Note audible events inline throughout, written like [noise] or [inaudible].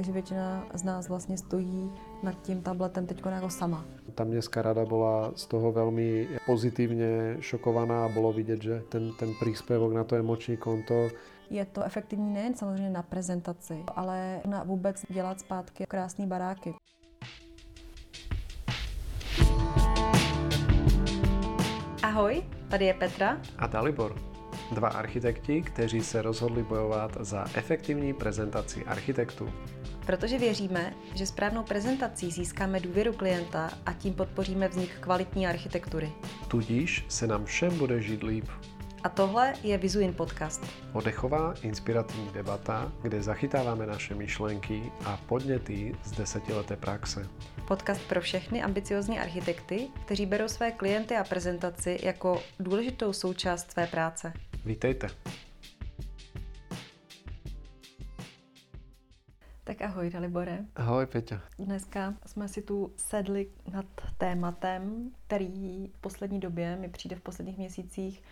takže většina z nás vlastně stojí nad tím tabletem teď jako sama. Ta městská rada byla z toho velmi pozitivně šokovaná a bylo vidět, že ten, ten příspěvok na to emoční konto je to efektivní nejen samozřejmě na prezentaci, ale na vůbec dělat zpátky krásné baráky. Ahoj, tady je Petra a Dalibor. Dva architekti, kteří se rozhodli bojovat za efektivní prezentaci architektů. Protože věříme, že správnou prezentací získáme důvěru klienta a tím podpoříme vznik kvalitní architektury. Tudíž se nám všem bude žít líp. A tohle je Vizuin podcast. Odechová inspirativní debata, kde zachytáváme naše myšlenky a podněty z desetileté praxe. Podcast pro všechny ambiciozní architekty, kteří berou své klienty a prezentaci jako důležitou součást své práce. Vítejte. Tak ahoj, Dalibore. Ahoj, Peťa. Dneska jsme si tu sedli nad tématem, který v poslední době mi přijde v posledních měsících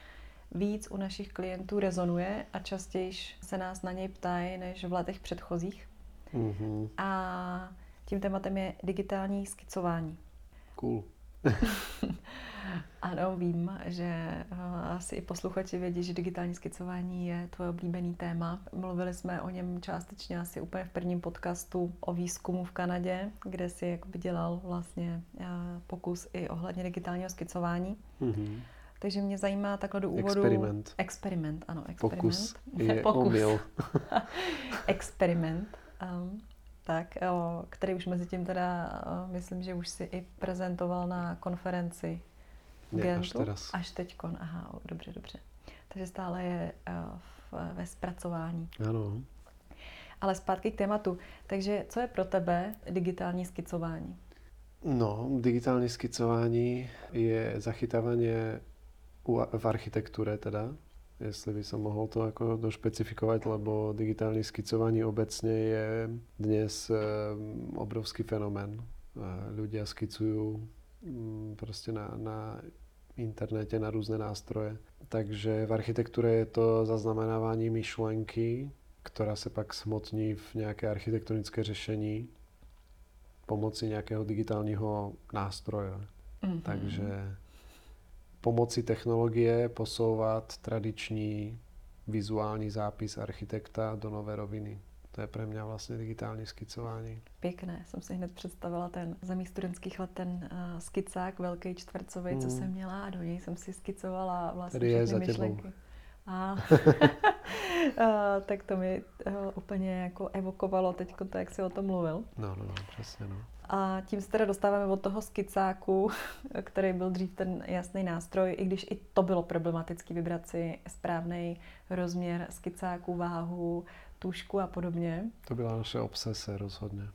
víc u našich klientů rezonuje a častěji se nás na něj ptají než v letech předchozích. Mm-hmm. A tím tématem je digitální skicování. Cool. [laughs] ano, vím, že eh, asi i posluchači vědí, že digitální skicování je tvoje oblíbený téma. Mluvili jsme o něm částečně asi úplně v prvním podcastu o výzkumu v Kanadě, kde si jakoby dělal vlastně eh, pokus i ohledně digitálního skicování. Mm-hmm. Takže mě zajímá takhle do úvodu... Experiment. Experiment, ano, experiment. Pokus je [laughs] Pokus. omyl. [laughs] experiment. Um, tak, o, který už mezi tím teda, myslím, že už si i prezentoval na konferenci ne, až teraz. Až teďkon, aha, o, dobře, dobře. Takže stále je o, v, ve zpracování. Ano. Ale zpátky k tématu. Takže co je pro tebe digitální skicování? No, digitální skicování je zachytávání v architektúre teda, jestli by som mohol to ako došpecifikovať, lebo digitálne skicovanie obecne je dnes obrovský fenomén. Ľudia skicujú mm, prostě na, na internete, na různé nástroje. Takže v architektúre je to zaznamenávání myšlenky, která se pak smotní v nějaké architektonické řešení pomocí nějakého digitálního nástroje. Mm-hmm. Takže pomocí technologie posouvat tradiční vizuální zápis architekta do nové roviny. To je pro mě vlastně digitální skicování. Pěkné, jsem si hned představila ten za mých studentských let ten uh, skicák velký čtvercový, mm. co jsem měla a do něj jsem si skicovala vlastně Tady je všechny za myšlenky. A, a, [laughs] [laughs] tak to mi uh, úplně jako evokovalo teď, to, jak jsi o tom mluvil. No, no, no, přesně, no. A tím se teda dostáváme od toho skicáku, [laughs] který byl dřív ten jasný nástroj, i když i to bylo problematický vybrat si správný rozměr skicáku, váhu, tušku a podobně. To byla naše obsese rozhodně.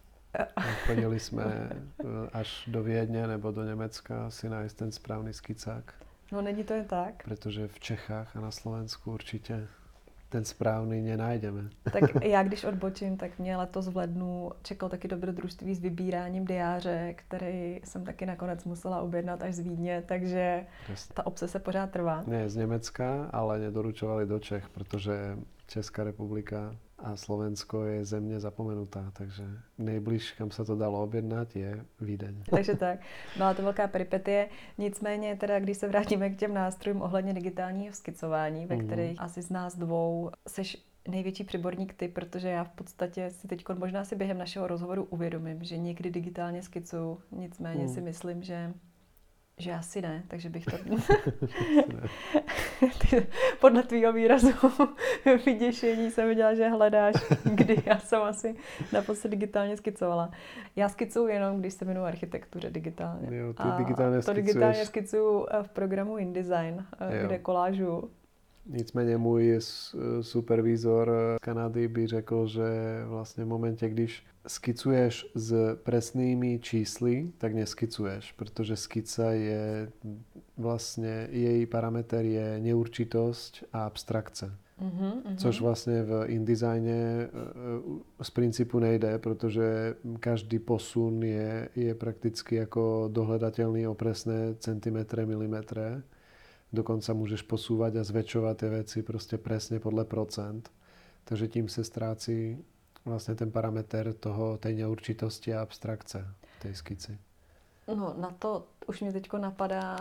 Chodili jsme eh, až do Vědně nebo do Německa si najít ten správný skicák. No není to jen tak. Protože v Čechách a na Slovensku určitě ten správný nenajdeme. Tak [laughs] já když odbočím, tak mě letos v lednu čekal taky dobrodružství s vybíráním diáře, který jsem taky nakonec musela objednat až z Vídně, takže Jasně. ta obce se pořád trvá. Ne, z Německa, ale nedoručovali do Čech, protože Česká republika a Slovensko je země zapomenutá, takže nejbliž, kam se to dalo objednat, je Vídeň. [laughs] takže tak, byla to velká peripetie. Nicméně, teda, když se vrátíme k těm nástrojům ohledně digitálního skicování, ve mm. kterých asi z nás dvou seš největší přiborník ty, protože já v podstatě si teď možná si během našeho rozhovoru uvědomím, že někdy digitálně skicuju, nicméně mm. si myslím, že že asi ne, takže bych to... [laughs] [laughs] Podle tvýho výrazu [laughs] vyděšení jsem viděla, že hledáš, kdy já jsem asi naposled digitálně skicovala. Já skicuju jenom, když se jmenuji architektuře digitálně. Jo, ty digitálně to digitálně skicuju v programu InDesign, eh, kde kolážu Nicméně můj supervízor z Kanady by řekl, že vlastně v momentě, když skicuješ s presnými čísly, tak neskicuješ, protože skica je vlastně, její parametr je neurčitost a abstrakce. Mm-hmm, mm-hmm. Což vlastně v InDesigně e, z principu nejde, protože každý posun je, je prakticky jako dohledatelný o presné centimetre, milimetre dokonca můžeš posúvať a zväčšovať tie veci prostě presne podle procent. Takže tím se ztrácí vlastně ten parametr toho, té neurčitosti a abstrakce té skici? No, na to už mě teď napadá,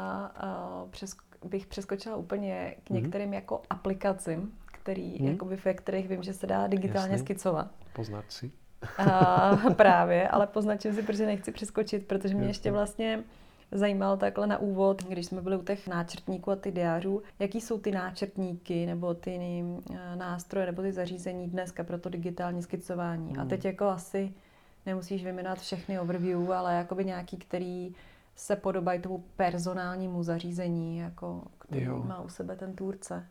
uh, přes, bych přeskočila úplně k mhm. některým mm-hmm. jako aplikacím, který, mm-hmm. jakoby, ve kterých vím, že se dá digitálně Jasně. skicovat. Poznat si. A, [laughs] právě, ale poznačím si, protože nechci přeskočit, protože mě Jasně. ještě vlastně zajímalo takhle na úvod, když jsme byli u těch náčrtníků a ty diářů, jaký jsou ty náčrtníky nebo ty eh, nástroje nebo ty zařízení dneska pro to digitální skicování. Hmm. A teď jako asi nemusíš vyjmenovat všechny overview, ale jakoby nějaký, který se podobají tomu personálnímu zařízení, jako, který jo. má u sebe ten tvůrce.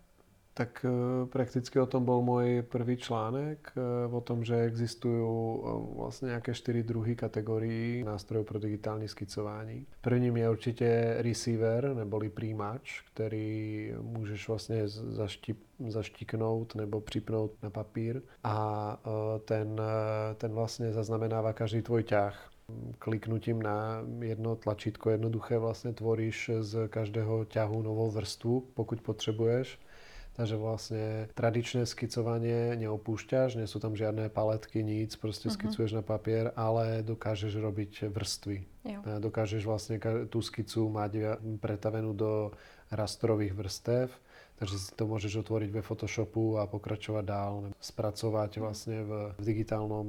Tak eh, prakticky o tom bol môj prvý článek, eh, o tom, že existujú eh, vlastne nejaké štyri druhy kategórií nástrojov pro digitální skicování. Prvním je určite receiver, neboli príjimač, ktorý môžeš vlastne zaštip, zaštiknout nebo připnout na papír. A ten, ten vlastne zaznamenáva každý tvoj ťah. Kliknutím na jedno tlačítko jednoduché vlastně tvoríš z každého ťahu novou vrstvu, pokud potřebuješ Takže vlastne tradičné skicovanie neopúšťaš, nie sú tam žiadne paletky, nic, proste uh-huh. skicuješ na papier, ale dokážeš robiť vrstvy. Jo. Dokážeš vlastne tú skicu mať pretavenú do rastrových vrstev, takže si to môžeš otvoriť ve Photoshopu a pokračovať dál, spracovať vlastne v, v digitálnom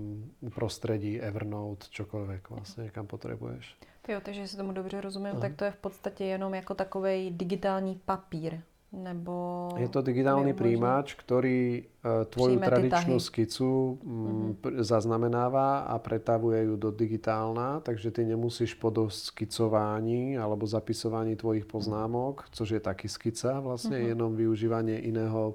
prostredí Evernote, čokoľvek vlastne, kam potrebuješ. Jo, takže si tomu dobře rozumím, uh-huh. tak to je v podstatě jenom jako takový digitální papír, nebo... Je to digitálny príjimač, ktorý uh, tvoju tradičnú skicu mm, uh-huh. zaznamenáva a pretavuje ju do digitálna, takže ty nemusíš po skicování alebo zapisování tvojich poznámok, což je taky skica, vlastně uh-huh. jenom využívanie iného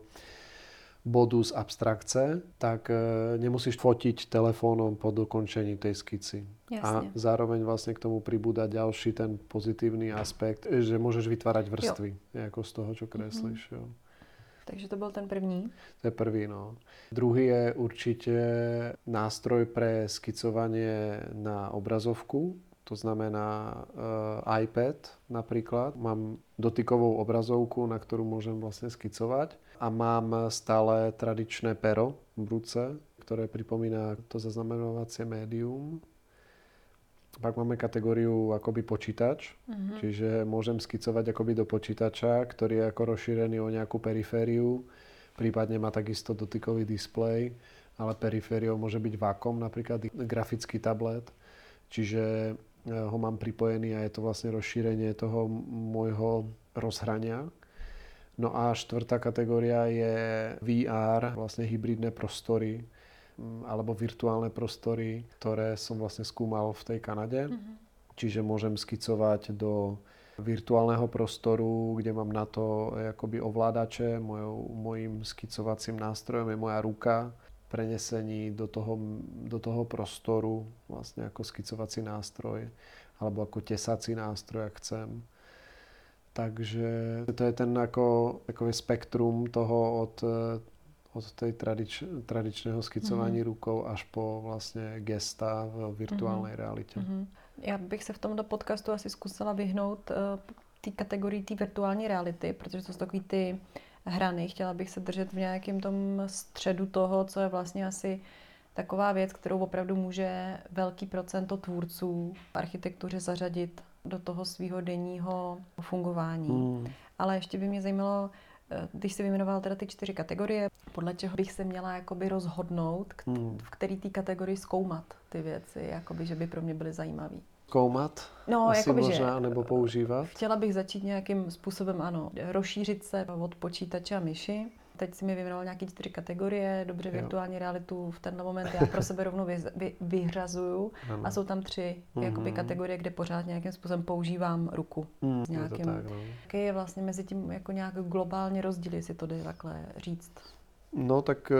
bodu z abstrakce, tak e, nemusíš fotiť telefónom po dokončení tej skici. Jasne. A zároveň vlastne k tomu pribúda ďalší ten pozitívny aspekt, že môžeš vytvárať vrstvy, jo. ako z toho, čo kreslíš. Mm-hmm. Jo. Takže to byl ten první? To je prvý, no. Druhý je určite nástroj pre skicovanie na obrazovku, to znamená uh, iPad napríklad. Mám dotykovou obrazovku, na ktorú môžem vlastne skicovať a mám stále tradičné pero v ruce, ktoré pripomína to zaznamenovacie médium. Pak máme kategóriu akoby počítač, mm-hmm. čiže môžem skicovať akoby do počítača, ktorý je ako rozšírený o nejakú perifériu, prípadne má takisto dotykový displej, ale perifériou môže byť vakom, napríklad grafický tablet. Čiže ho mám pripojený a je to vlastne rozšírenie toho môjho rozhrania. No a štvrtá kategória je VR, vlastne hybridné prostory mm, alebo virtuálne prostory, ktoré som vlastne skúmal v tej Kanade. Mm-hmm. Čiže môžem skicovať do virtuálneho prostoru, kde mám na to akoby ovládače. Mojou, mojím skicovacím nástrojom je moja ruka prenesení do toho, do toho prostoru vlastne ako skicovací nástroj alebo ako tesací nástroj, ak chcem. Takže to je ten ako, takový spektrum toho od, od tej tradič, tradičného skicování mm-hmm. rukou až po vlastně gesta v virtuálnej mm-hmm. realitě. Mm-hmm. Já bych se v tomto podcastu asi zkusila vyhnout uh, té kategorii té virtuální reality, protože to jsou takový ty hrany. Chtěla bych se držet v nějakém tom středu toho, co je vlastně asi taková věc, kterou opravdu může velký procento tvůrců v architektuře zařadit do toho svého denního fungování. Mm. Ale ještě by mě zajímalo, eh, když jsi vyjmenoval teda ty čtyři kategorie, podle čeho bych se měla jakoby rozhodnout, mm. v který té kategorii zkoumat ty věci, jakoby, že by pro mě byly zajímavé zkoumat, no, asi jakoby, možná, že nebo používat? Chtěla bych začít nějakým způsobem, ano, rozšířit se od počítače a myši. Teď si mi vyjmenoval nějaké čtyři kategorie, dobře jo. virtuální realitu v tenhle moment já pro sebe rovnou vy, vy, vyhrazuju ano. a jsou tam tři mm-hmm. jakoby, kategorie, kde pořád nějakým způsobem používám ruku. Mm, nějakým, je tak, no. Jaký je vlastně mezi tím jako nějak globálně rozdíl, jestli to jde takhle říct? No tak eh,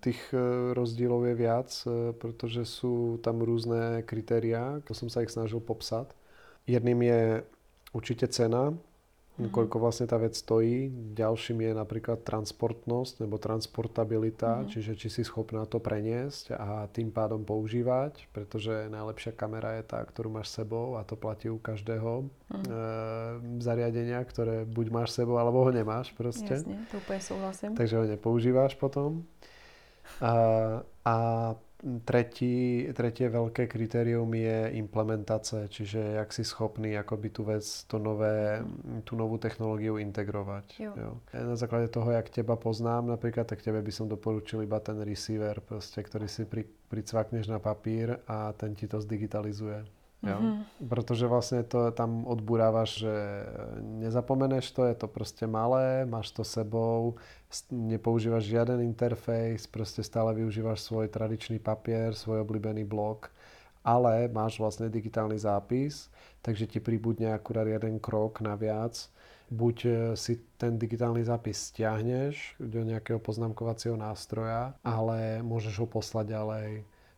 tých eh, rozdílov je viac, eh, protože sú tam různé kritéria, to som sa ich snažil popsat. Jedným je určite cena. Koľko vlastne tá vec stojí. Ďalším je napríklad transportnosť nebo transportabilita, mm-hmm. čiže či si schopná to preniesť a tým pádom používať, pretože najlepšia kamera je tá, ktorú máš sebou a to platí u každého mm. e, zariadenia, ktoré buď máš sebou, alebo ho nemáš proste. Jasne, to úplne súhlasím. Takže ho nepoužíváš potom. A, a Tretí, tretie veľké kritérium je implementace, čiže jak si schopný akoby tu vec, to nové, tú novú technológiu integrovať. Jo. Jo. Na základe toho, jak teba poznám napríklad, tak tebe by som doporučil iba ten receiver, proste, ktorý si pri, pricvakneš na papír a ten ti to zdigitalizuje. Jo? Mm-hmm. Protože vlastně to tam odburávaš, že nezapomeneš to, je to prostě malé, máš to sebou, nepoužívaš žiaden interfejs, prostě stále využívaš svoj tradičný papier, svoj oblíbený blok, ale máš vlastně digitální zápis, takže ti pribudne akurát jeden krok naviac, buď eh, si ten digitálny zápis stiahneš do nejakého poznámkovacieho nástroja, ale môžeš ho poslať ďalej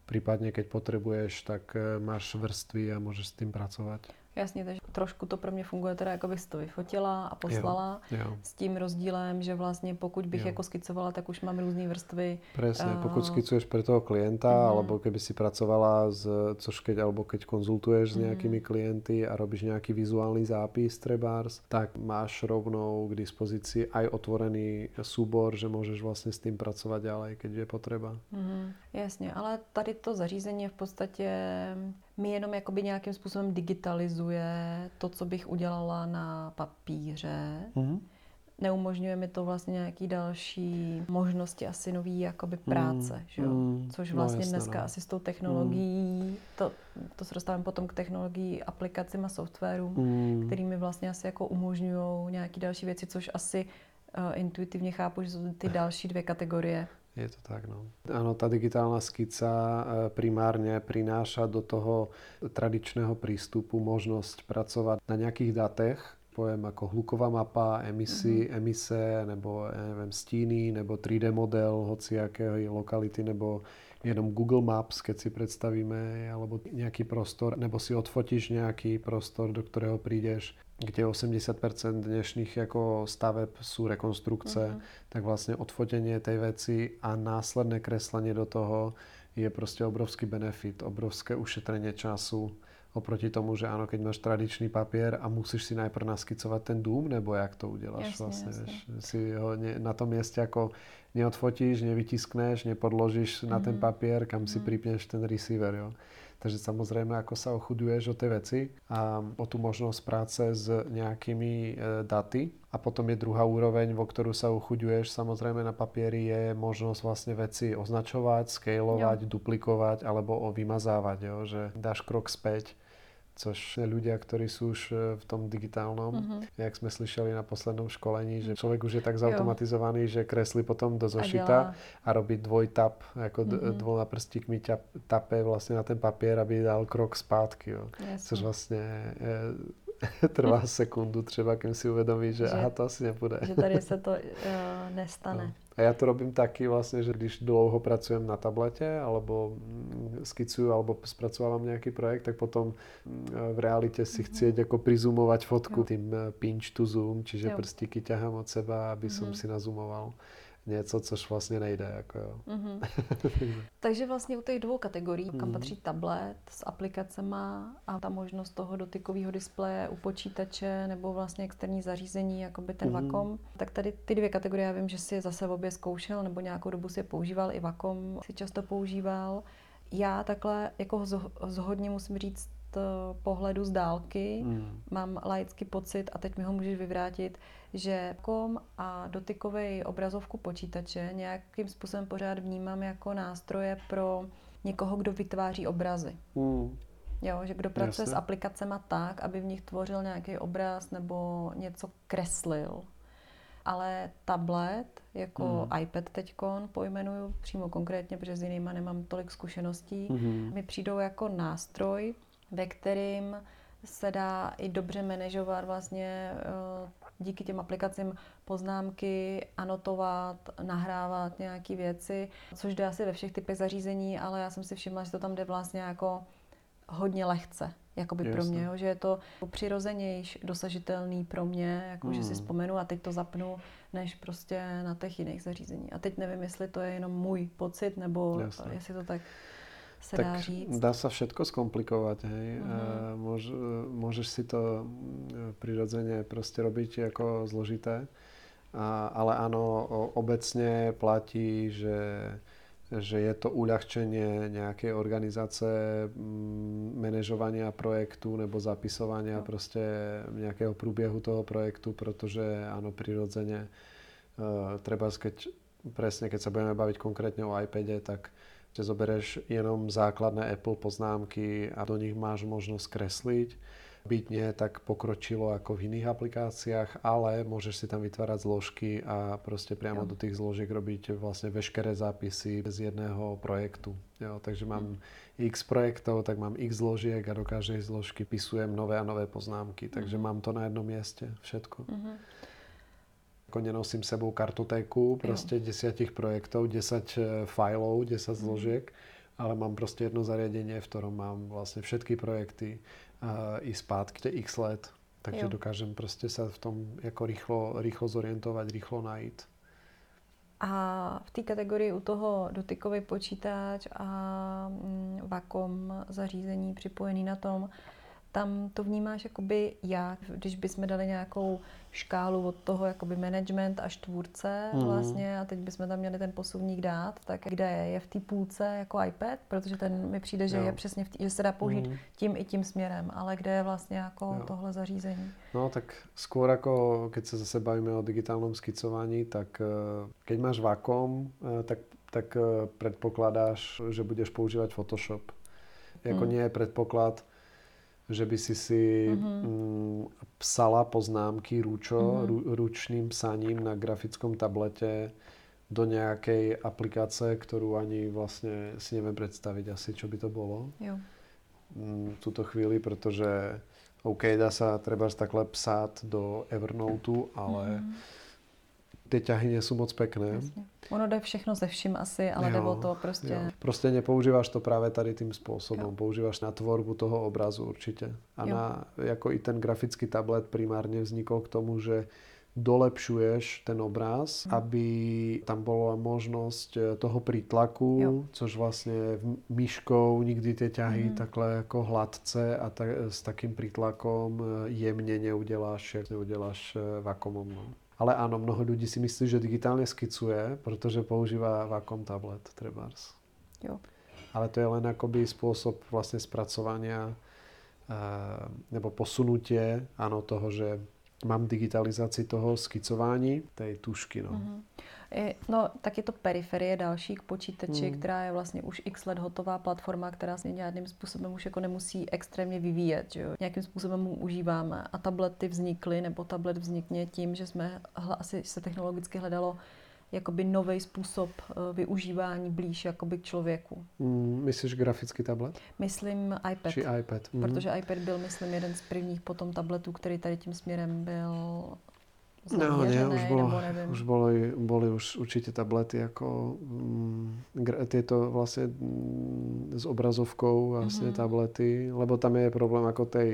Prípadne, keď potrebuješ, tak eh, máš vrstvy a môžeš s tým pracovať. Jasně, takže trošku to pro mě funguje teda, jako bych si to vyfotila a poslala jo, jo. s tím rozdílem, že vlastně pokud bych jo. jako skicovala, tak už mám různé vrstvy. Presne, uh, pokud skicuješ pre toho klienta, uh-huh. alebo keby si pracovala, s, což keď, alebo keď konzultuješ uh-huh. s mhm. nejakými klienty a robíš nejaký vizuálny zápis trebárs, tak máš rovnou k dispozícii aj otvorený súbor, že môžeš vlastně s tým pracovat ďalej, keď je potreba. Uh-huh. Jasně, ale tady to zařízení je v podstatě mi jenom jakoby nějakým způsobem digitalizuje to, co bych udělala na papíře. Mm-hmm. Neumožňuje mi to vlastně nějaký další možnosti asi nový jakoby mhm. práce, mm, že jo? Mm, což no vlastně no, jasné, dneska no. asi s tou technologií, mm. to, to se dostávám potom k technologií, aplikacím a softwarům, mm. kterými vlastně asi jako umožňují nějaké další věci, což asi uh, intuitivně chápu, že jsou ty další dvě kategorie je to tak, no. Áno, tá digitálna skica e, primárne prináša do toho tradičného prístupu možnosť pracovať na nejakých datech, pojem ako hluková mapa, emisy, mm-hmm. emise, nebo ja neviem, stíny, nebo 3D model hociakého lokality, nebo jenom Google Maps, keď si predstavíme, alebo nejaký prostor, nebo si odfotíš nejaký prostor, do ktorého prídeš kde 80% dnešných jako staveb sú rekonstrukce, uh-huh. tak vlastne odfotenie tej veci a následné kreslenie do toho je prostě obrovský benefit, obrovské ušetrenie času oproti tomu, že ano, keď máš tradičný papier a musíš si najprv naskicovat ten dům, nebo jak to uděláš jasně, vlastně, jasně. si ho ne, na tom městě jako neodfotíš, nevytiskneš, nepodložíš mm-hmm. na ten mhm. papier, kam mm-hmm. si mhm. pripneš ten receiver, jo. Takže samozrejme, ako sa ochuduješ o tie veci a o tú možnosť práce s nejakými e, daty. A potom je druhá úroveň, vo ktorú sa uchuďuješ. Samozrejme na papieri je možnosť vlastne veci označovať, scalovať, jo. duplikovať alebo vymazávať, jo? že dáš krok späť což ľudia, ktorí sú už e, v tom digitálnom, mm-hmm. jak sme slyšeli na poslednom školení, že človek už je tak zautomatizovaný, jo. že kreslí potom do zošita a, a robí dvojtap, jako mm-hmm. dvoma prstíkmi tape vlastně na ten papier, aby dal krok zpátky. Jo. Což vlastně je, [laughs] trvá [laughs] sekundu třeba, kým si uvedomí, že, že aha, to asi nebude. Že tady se to uh, [laughs] nestane. No. A ja to robím taky vlastně, že když dlouho pracujem na tablete, alebo mm, skicuju, alebo spracovávam nejaký projekt, tak potom mm, v realite si mm-hmm. chcieť ako prizumovať fotku jo. tým eh, pinch to zoom, čiže jo. prstíky ťahám od seba, aby mm-hmm. som mhm. si nazumoval něco, což vlastně nejde. Jako jo. [laughs] Mm-hmm. Takže vlastně u těch dvou kategorií, kam mm-hmm. patří tablet s aplikacema a ta možnost toho dotykového displeje u počítače nebo vlastně externí zařízení, jako by ten mm-hmm. Vacom, tak tady ty dvě kategorie, já vím, že si zase v obě zkoušel nebo nějakou dobu si je používal, i Vacom si často používal. Já takhle jako zhodně musím říct, pohledu z dálky mm. mám laický pocit, a teď mi ho můžeš vyvrátit, že kom a dotykový obrazovku počítače nějakým způsobem pořád vnímám jako nástroje pro někoho, kdo vytváří obrazy. Mm. Jo, že kdo pracuje Jasne. s aplikacemi tak, aby v nich tvořil nějaký obraz nebo něco kreslil. Ale tablet, jako mm. iPad teďkon pojmenuju přímo konkrétně, protože s jinýma nemám tolik zkušeností, mm. mi přijdou jako nástroj, ve kterým se dá i dobře manažovat vlastně eh, díky těm aplikacím poznámky, anotovat, nahrávat nějaké věci, což jde asi ve všech typech zařízení, ale já jsem si všimla, že to tam jde vlastně jako hodně lehce, jakoby Jasne. pro mě, jo, že je to přirozenější, dosažitelný pro mě, jako mm. že si hmm. vzpomenu a teď to zapnu, než prostě na těch jiných zařízení. A teď nevím, jestli to je jenom můj pocit, nebo Jasne. jestli to tak se tak dá říct. dá sa všetko skomplikovať, hej. Mm-hmm. Môž, môžeš si to mm, prirodzene proste robiť ako zložité, a, ale áno, obecne platí, že že je to uľahčenie nejakej organizace, mm, manažovania projektu nebo zapisovania no. prostě nejakého průběhu toho projektu, protože áno, prirodzene uh, treba, keď presne, keď sa budeme baviť konkrétne o iPade, tak že zobereš jenom základné Apple poznámky a do nich máš možnosť kresliť byť nie tak pokročilo ako v iných aplikáciách, ale môžeš si tam vytvárať zložky a proste priamo jo. do tých zložiek robiť vlastne veškeré zápisy z jedného projektu. Jo, takže mám mm. x projektov, tak mám x zložiek a do každej zložky pisujem nové a nové poznámky. Takže mm. mám to na jednom mieste všetko. Mm-hmm. Ako nenosím sebou kartotéku prostě jo. desiatich projektov, 10 eh, filov, 10 mm. zložiek, ale mám prostě jedno zariadenie, v ktorom mám vlastne všetky projekty, i zpátky x let. Takže jo. dokážem prostě se v tom jako rychlo, rychlo zorientovat, rychlo najít. A v té kategorii u toho dotykový počítač a mm, vakom zařízení připojený na tom, tam to vnímáš jakoby jak, když bychom dali nějakou škálu od toho jakoby management až tvůrce mm. vlastně a teď bychom tam měli ten posuvník dát, tak kde je? Je v té půlce jako iPad? Protože ten mi přijde, že jo. je přesně v tý, že se dá použít mm. tím i tím směrem, ale kde je vlastně jako jo. tohle zařízení? No tak skôr jako, keď se zase bavíme o digitálnom skicování, tak eh, keď máš Vacom, eh, tak, tak eh, predpokladáš, že budeš používať Photoshop. Jako mm. nie je predpoklad, že by si si mm-hmm. psala poznámky ručo, mm-hmm. ru, ručným psaním na grafickom tablete do nějaké aplikace, kterou ani vlastně si nevím představit asi, čo by to bylo. Jo. V tuto chvíli, protože OK, dá se třeba takhle psát do Evernoteu, ale mm-hmm ty ťahy sú moc pekné. Jasně. Ono jde všechno ze vším asi, ale jo, jde o to prostě... Jo. Prostě nepoužíváš to právě tady tím způsobem. Jo. Používáš na tvorbu toho obrazu určitě. A jo. na, jako i ten grafický tablet primárně vznikl k tomu, že dolepšuješ ten obraz, hmm. aby tam bola možnosť eh, toho prítlaku, jo. což vlastně myškou nikdy ty ťahy hmm. takhle jako hladce a ta, s takým prítlakom eh, jemně neuděláš, jak neuděláš eh, vakomom. No. Ale áno, mnoho ľudí si myslí, že digitálne skicuje, protože používá Wacom tablet, trebárs. Jo. Ale to je len akoby spôsob vlastne spracovania eh, nebo posunutie áno, toho, že mám digitalizaci toho skicování té tušky. No. Mm-hmm. No, tak je to periferie další k počítači, mm. která je vlastně už x let hotová platforma, která se nějakým způsobem už jako nemusí extrémně vyvíjet. Že jo? Nějakým způsobem mu užíváme. A tablety vznikly, nebo tablet vznikne tím, že jsme asi se technologicky hledalo jakoby nový způsob eh, využívání blíž jakoby k člověku. Mm, myslíš grafický tablet? Myslím iPad. Či iPad. Mm. Protože iPad byl, myslím, jeden z prvních potom tabletů, který tady tím směrem byl No, nie, už, bolo, už boli, boli už určite tablety ako mm, tieto vlastne mm, s obrazovkou vlastne mm-hmm. tablety, lebo tam je problém ako tej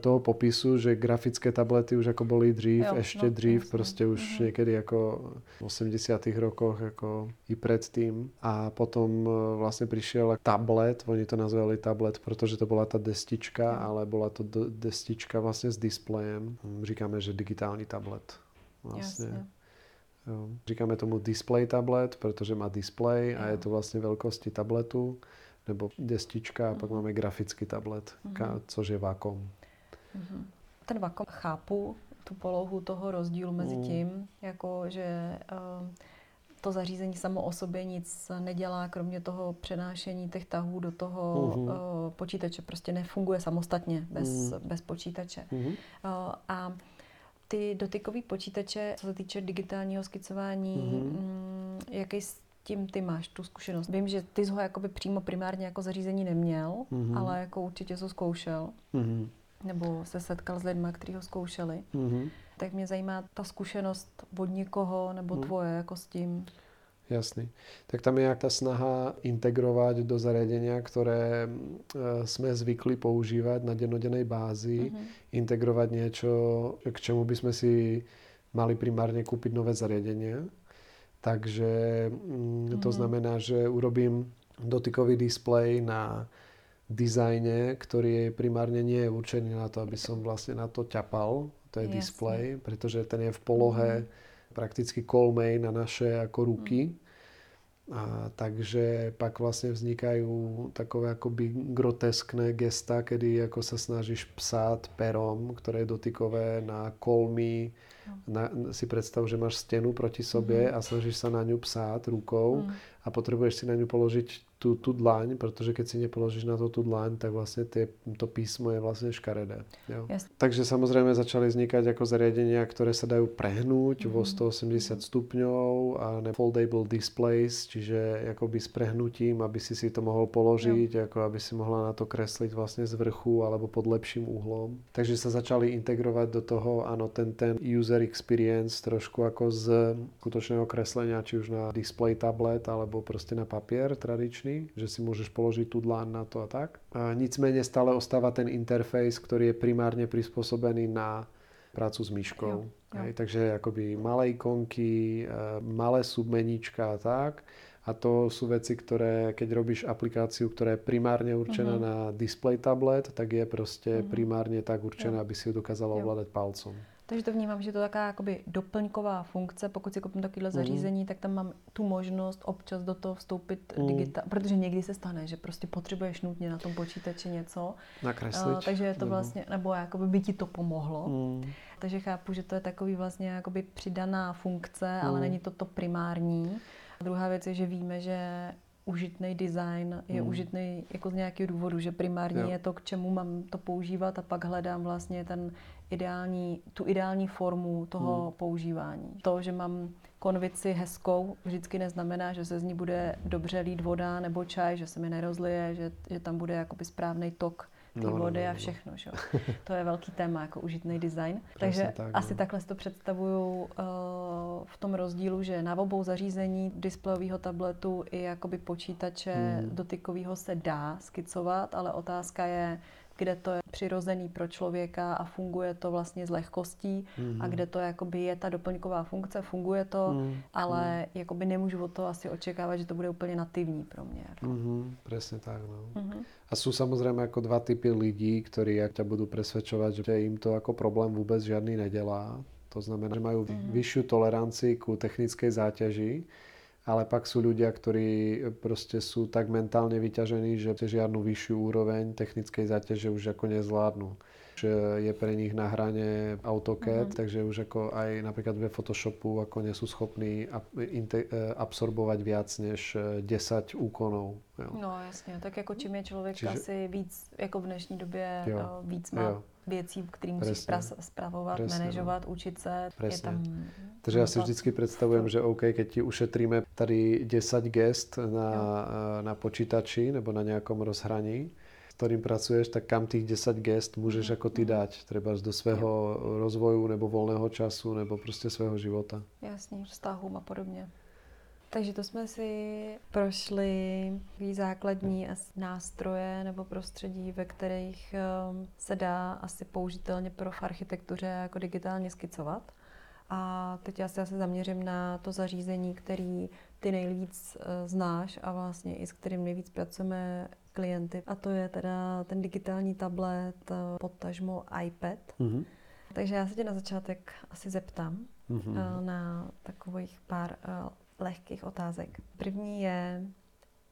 toho popisu, že grafické tablety už jako boli dřív, jo, ešte no, dřív, jasný. prostě už mm-hmm. někdy jako v 80 rokoch jako i předtím. A potom e, vlastně přišel tablet, oni to nazvali tablet, protože to byla ta destička, mm. ale byla to destička vlastně s displejem. Říkáme, že digitální tablet. Vlastně. Jo. Říkáme tomu display tablet, protože má display jo. a je to vlastně velkosti tabletu nebo destička a pak mm. máme grafický tablet, mm. což je Wacom. Mm-hmm. Ten vakuum chápu tu polohu toho rozdílu mezi mm. tím, jako že uh, to zařízení samo o sobě nic nedělá, kromě toho přenášení těch tahů do toho uh, počítače. Prostě nefunguje samostatně bez, mm. bez počítače. Mm. Uh, a ty dotykové počítače, co se týče digitálního skicování, mm. Mm, jaký s tím ty máš tu zkušenost? Vím, že ty jsi ho jakoby přímo primárně jako zařízení neměl, mm. ale jako určitě jsi zkoušel. Mm nebo se setkal s lidmi, kteří ho zkoušeli. Mm-hmm. Tak mě zajímá ta zkušenost od někoho nebo mm. tvoje jako s tím. Jasný. Tak tam je jak ta snaha integrovat do zariadenia, které e, jsme zvykli používat na dennodennej bázi, mm-hmm. integrovat něco, k čemu bychom si mali primárně koupit nové zariadenie. Takže mm, to mm-hmm. znamená, že urobím dotykový displej na dizajne, ktorý je primárne nie je určený na to, aby som vlastne na to ťapal, to je Jasne. display, pretože ten je v polohe mm. prakticky kolmej na naše ako ruky. Mm. A takže pak vlastně vznikajú takové akoby groteskné gesta, kedy ako sa snažíš psát perom, ktoré je dotykové na kolmy. No. Na, si predstav, že máš stenu proti sobě mm. a snažíš sa na ňu psát rukou mm. a potrebuješ si na ňu položiť tú, tú dlaň, protože keď si nepoložíš na to tú dlaň, tak vlastne tie, to písmo je vlastne škaredé. Jo? Takže samozrejme začali vznikať ako zariadenia, ktoré sa dajú prehnúť mm. vo 180 stupňov a ne foldable displays, čiže akoby s prehnutím, aby si si to mohol položiť, jo. ako aby si mohla na to kresliť vlastne z vrchu alebo pod lepším úhlom. Takže sa začali integrovať do toho, áno, ten, ten user experience trošku ako z skutočného kreslenia, či už na display tablet alebo proste na papier tradičný funkčný, že si môžeš položiť tú dlán na to a tak. A nicméně stále ostáva ten interface, ktorý je primárne prispôsobený na prácu s myškou. Jo, jo. Hej, takže akoby malé ikonky, e, malé submeníčka a tak. A to sú veci, ktoré, keď robíš aplikáciu, ktorá je primárne určená uh-huh. na display tablet, tak je proste uh-huh. primárne tak určená, jo. aby si ju dokázala ovládať palcom. Takže to vnímám, že to je taková jakoby doplňková funkce. Pokud si koupím takovéhle mm. zařízení, tak tam mám tu možnost občas do toho vstoupit mm. digitálně, protože někdy se stane, že prostě potřebuješ nutně na tom počítači něco. Nakreslit. Uh, takže je to nebo... vlastně, nebo jakoby by ti to pomohlo. Mm. Takže chápu, že to je takový vlastně jakoby přidaná funkce, mm. ale není to to primární. A druhá věc je, že víme, že užitný design je mm. užitný jako z nějakého důvodu, že primárně jo. je to, k čemu mám to používat a pak hledám vlastně ten ideální, tu ideální formu toho hmm. používání. To, že mám konvici hezkou, vždycky neznamená, že se z ní bude dobře lít voda nebo čaj, že se mi nerozlije, že, že tam bude jakoby správný tok té no, no, vody no, no, a všechno. Že? [laughs] To je velký téma, jako užitný design. Takže tak, asi no. takhle si to představuju uh, v tom rozdílu, že na obou zařízení displejového tabletu i jakoby počítače hmm. dotykového se dá skicovat, ale otázka je, kde to je přirozený pro člověka a funguje to vlastně s lehkostí mm. a mhm. kde to jakoby je ta doplňková funkce, funguje to, mm. ale mm. jakoby nemůžu od toho asi očekávat, že to bude úplně nativní pro mě. Jako. Mm, presne tak, no. Mm-hmm. A sú samozrejme ako dva typy lidí, ktorí jak ťa budú presvedčovať, že im to ako problém vôbec žiadny nedelá. To znamená, že majú mm-hmm. vyššiu tolerancii ku technickej záťaži ale pak sú ľudia, ktorí proste sú tak mentálne vyťažení, že žiadnu vyššiu úroveň technickej záťaže už ako nezvládnu že je pre nich na hrane AutoCAD, mm-hmm. takže už ako aj napríklad ve Photoshopu ako nie sú schopní e, absorbovať viac než 10 e, úkonov. Jo. No jasně, tak jako čím je člověk Čiže... asi víc, jako v dnešní době jo. E, víc má jo. Věcí, které musíš spravovat, Presne, manažovat, no. učit se. Presne. Je tam Takže já si vždycky představujem, že OK, keď ti ušetríme tady 10 gest na, na počítači nebo na nějakom rozhraní, ktorým pracuješ, tak kam tých 10 gest můžeš jako ty dať, třeba do svého rozvoju nebo volného času nebo prostě svého života. Jasně, vztahům a podobně. Takže to jsme si prošli základní nástroje nebo prostředí, ve kterých ehm, se dá asi použitelně pro v architektuře jako digitálně skicovat. A teď já se asi zaměřím na to zařízení, který ty nejvíc eh, znáš a vlastně i s kterým nejvíc pracujeme klienty. A to je teda ten digitální tablet, eh, potažmo iPad. Mm-hmm. Takže já se tě na začátek asi zeptám mm-hmm. na takových pár lehkých otázek. První je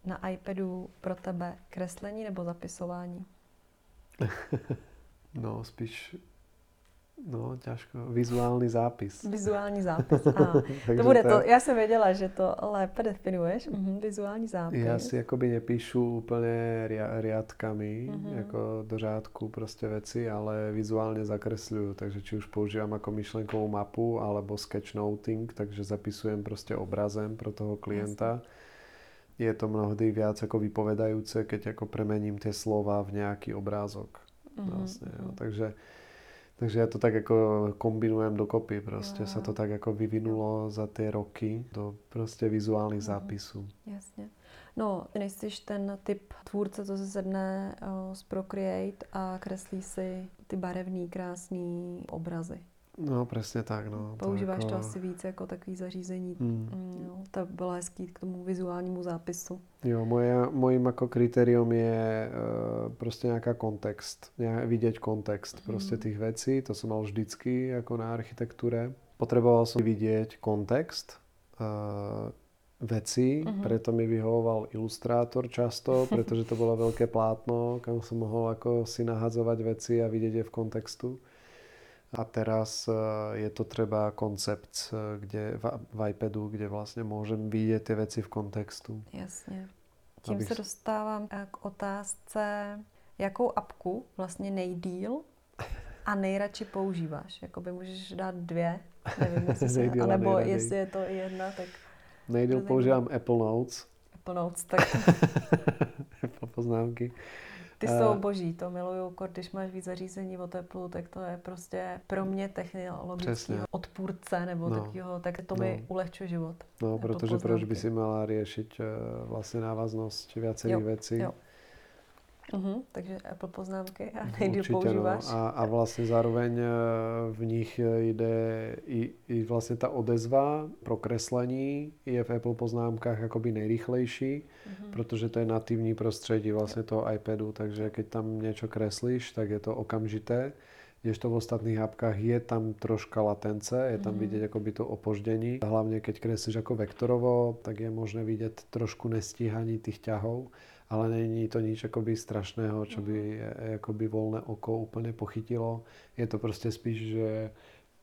na iPadu pro tebe kreslení nebo zapisování? [laughs] no, spíš No, ťažko. Vizuální zápis. Vizuální zápis, [laughs] aha. to bude to, já jsem věděla, že to lépe definuješ. Mhm, vizuální zápis. Já si jakoby nepíšu úplně riadkami, mhm. jako do řádku prostě věci, ale vizuálně zakresluju. Takže či už používám jako myšlenkovou mapu, alebo sketchnoting, takže zapisujem prostě obrazem pro toho klienta. Jasne. Je to mnohdy viac jako vypovedajúce, keď jako premením tie slova v nějaký obrázok. Mm-hmm. Vlastně, jo. Mhm. Takže takže to tak jako kombinujem dokopy. Prostě jo. se to tak jako vyvinulo za ty roky do prostě vizuálních mhm. zápisů. Jasně. No, nejsi ten typ tvůrce, co se sedne uh, z Procreate a kreslí si ty barevný, krásný obrazy. No, přesně tak, no. Používáš to, jako... to asi víc jako takový zařízení. Mm. Mm, no, to bylo hezký k tomu vizuálnímu zápisu. Jo, moje, mojím jako kritérium je uh, prostě nějaká kontext, vidět kontext mm. prostě těch věcí, to jsem mal vždycky jako na architekture. Potreboval jsem vidět kontext, uh, veci, Mhm. preto mi vyhovoval ilustrátor často, [laughs] pretože to bolo veľké plátno, kam som mohol ako si nahadzovať veci a vidieť je v kontextu. A teraz eh, je to třeba koncept eh, kde, v, v iPadu, kde vlastně můžem vidět ty věci v kontextu. Jasně. Tím Abych se dostávám eh, k otázce, jakou apku vlastně nejdíl a nejradši používáš. Jakoby můžeš dát dvě, nevím, [laughs] jestli se, Nejdýl anebo jestli je to jedna, tak Nejdýl To používám Apple Notes, Apple Notes, tak [laughs] Apple poznámky. Ty Eh, jsou boží, to miluju, když máš víc zařízení od Apple, tak to je prostě pro mě technologického Přesně. odpůrce nebo No. takového, tak to mi No. ulehčuje život. No, Apple protože proč by si mala riešiť eh, vlastně návaznosť viacerých Jo, vecí. jo. Mhm, takže Apple poznámky a nejdíl Určitě, používáš. No. A, a vlastně zároveň eh, v nich jde i, i vlastně ta odezva pro kreslení je v Apple poznámkách akoby nejrychlejší, Mhm. protože to je nativní prostředí vlastně toho iPadu, takže keď tam něco kreslíš, tak je to okamžité. Kdežto v ostatných apkách je tam troška latence, je tam Mhm. vidět akoby to opoždění. Hlavně keď kreslíš jako vektorovo, tak je možné vidět trošku nestíhaní tých ťahov, ale není to nič akoby strašného, čo by eh, akoby voľné oko úplně pochytilo. Je to prostě spíš, že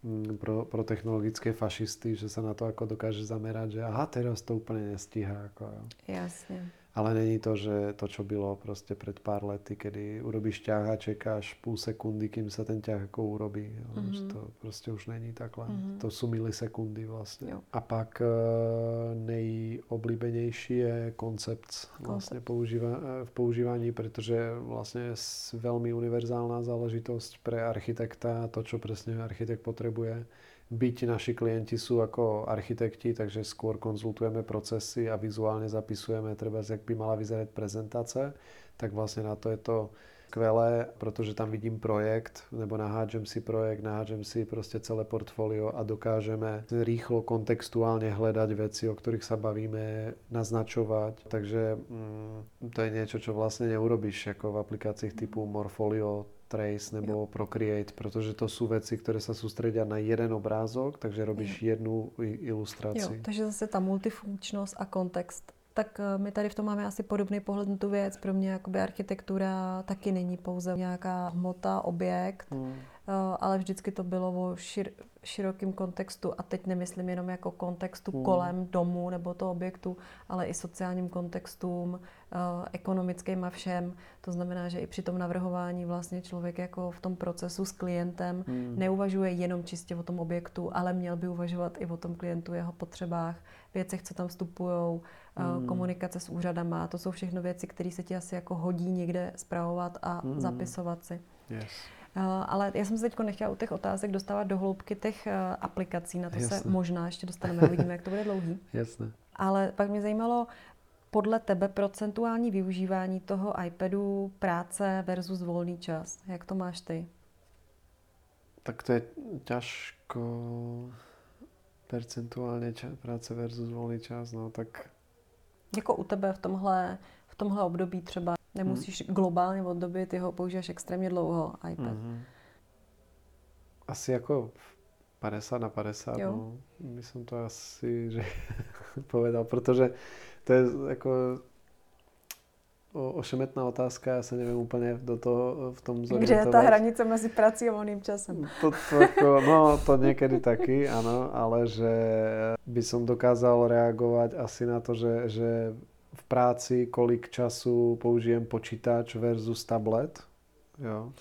mm, pro, pro technologické fašisty, že sa na to ako dokáže zamerať, že aha, teraz to úplne nestíha. Ako, jo. Jasně. Ale není to, že to, čo bylo prostě před pár lety, kedy urobíš ťah a čekáš půl sekundy, kým se ten ťah jako urobí. Jo. Mhm. Že To prostě už není takhle. Mhm. To jsou milisekundy vlastně. Jo. A pak eh, nejoblíbenější je koncept vlastně používa, eh, v používání, protože je vlastně s- velmi univerzálna záležitost pre architekta, to, čo presne architekt potrebuje. Byť naši klienti sú ako architekti, takže skôr konzultujeme procesy a vizuálne zapisujeme treba, jak by mala vyzerať prezentace, tak vlastne na to je to skvelé, protože tam vidím projekt, nebo nahádžem si projekt, nahádžem si prostě celé portfolio a dokážeme rýchlo kontextuálne hledať veci, o ktorých sa bavíme, naznačovať. Takže mm, to je niečo, čo vlastne neurobíš ako v aplikáciách typu Morfolio, Trace nebo Procreate, protože to sú veci, ktoré sa sústredia na jeden obrázok, takže robíš jednu i- Jo, ilustraci. takže zase ta multifunkčnost a kontext. Tak eh, my tady v tom máme asi podobný pohled na tu věc. Pro mě jakoby architektura taky není pouze nějaká hmota, objekt, Hmm. Eh, ale vždycky to bylo o šir, širokém kontextu a teď nemyslím jenom jako kontextu Hmm. kolem domu nebo toho objektu, ale i sociálním kontextům, eh, ekonomickým a všem. To znamená, že i při tom navrhování vlastně člověk jako v tom procesu s klientem Hmm. neuvažuje jenom čistě o tom objektu, ale měl by uvažovat i o tom klientu, jeho potřebách, věcech, co tam vstupují, Hmm. komunikace s úřadama. To jsou všechno věci, které se ti asi jako hodí někde zpravovat a Hmm. zapisovat si. Yes. Eh, Ale já jsem se teď nechtěla u těch otázek dostávat do hloubky těch eh, aplikací, na to se Jasne. možná ještě dostaneme, uvidíme, jak to bude dlouhý. [laughs] Jasné. Ale pak mě zajímalo, podle tebe procentuální využívání toho iPadu, práce versus volný čas. Jak to máš ty? Tak to je ťažko percentuálne ča- práce versus voľný čas, no tak Jako u tebe v tomhle, v tomhle období třeba nemusíš globálně od doby, ty ho používáš extrémně dlouho, iPad. Mhm. Asi jako 50 na 50, Jo. no. By som to asi že [laughs] povedal, protože to je jako o- ošemetná otázka, já se nevím úplně do toho v tom Kde zorientovat. je ta hranice mezi prací a volným časem? To, to ako, no, to niekedy taky, áno, ale že by som dokázal reagovať asi na to, že, že v práci kolik času použijem počítač versus tablet. Jo.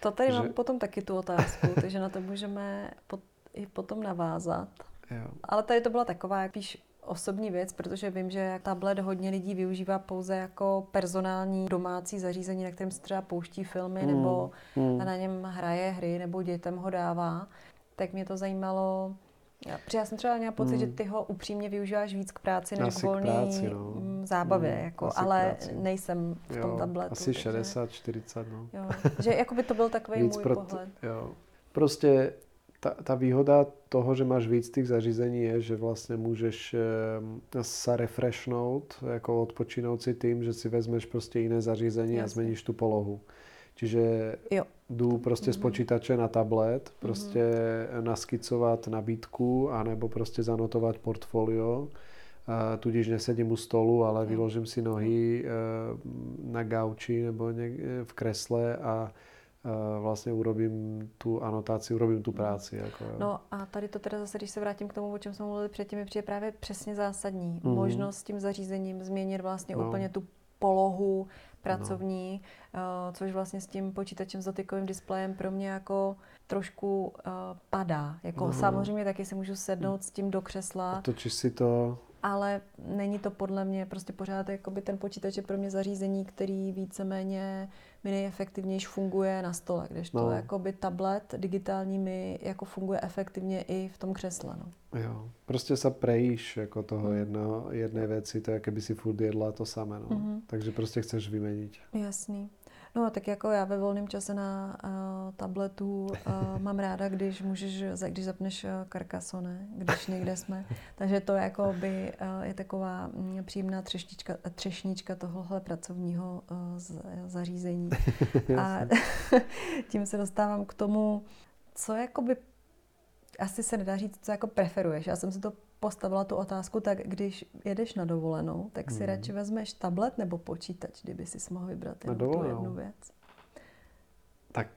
To tady Že- mám potom taky tu otázku, [laughs] takže na to můžeme pot, i potom navázat. Jo. Ale tady to byla taková spíš osobní věc, protože vím, že tablet hodně lidí využívá pouze jako personální domácí zařízení, na kterém se třeba pouští filmy Hmm, nebo hmm. na něm hraje hry nebo dětem ho dává. Tak mě to zajímalo, já- protože já jsem třeba měla pocit, Hmm. že ty ho upřímně využíváš víc k práci než Asi volný práci, no. Zábavě, Hmm, jako, ale práci. nejsem v tom Jo, tabletu. asi takže- 60, 40, no. Jo, že jako by to byl takový Víc můj pro pohled. Jo. Prostě ta, ta výhoda toho, že máš víc tých zařízení je, že vlastně můžeš e, sa refreshnout, jako odpočinout si tým, že si vezmeš prostě jiné zařízení a Jasně. zmeníš tu polohu. Čiže Jo. jdu prostě z Mhm. počítače na tablet, prostě naskicovat nabídku, anebo prostě zanotovat portfolio tudíž nesedím u stolu, ale vyložím si nohy na gauči nebo v kresle a vlastně urobím tu anotaci, urobím tu práci. Jako, jo. No a tady to teda zase, když se vrátím k tomu, o čem jsme mluvili předtím, mi přijde právě přesně zásadní. Mm-hmm. Možnost s tím zařízením změnit vlastně no. úplně tu polohu pracovní, no. což vlastně s tím počítačem s dotykovým displejem pro mě jako trošku uh, padá. Jako no. samozřejmě taky si můžu sednout s tím do křesla. Točíš si to ale není to podle mě prostě pořád jakoby ten počítač je pro mě zařízení, který víceméně mi nejefektivnější funguje na stole, když to no. jakoby tablet digitální mi jako funguje efektivně i v tom křesle. No. Jo, prostě se prejíš jako toho mm. jedno, jedné věci, to je, by si furt jedla to samé, no. Mm-hmm. Takže prostě chceš vyměnit. Jasný. No tak jako já ve volném čase na uh, tabletu uh, mám ráda, když můžeš, když zapneš uh, Carcassonne, když někde jsme. [laughs] Takže to jako by uh, je taková um, příjemná třešnička, třešnička tohohle pracovního uh, z, zařízení. [laughs] A [laughs] tím se dostávám k tomu, co jakoby asi se nedá říct, co jako preferuješ. Já jsem si to postavila tu otázku, tak když jedeš na dovolenou, tak si hmm. radši vezmeš tablet nebo počítač, kdyby si mohl vybrat jenom tu jednu věc. Tak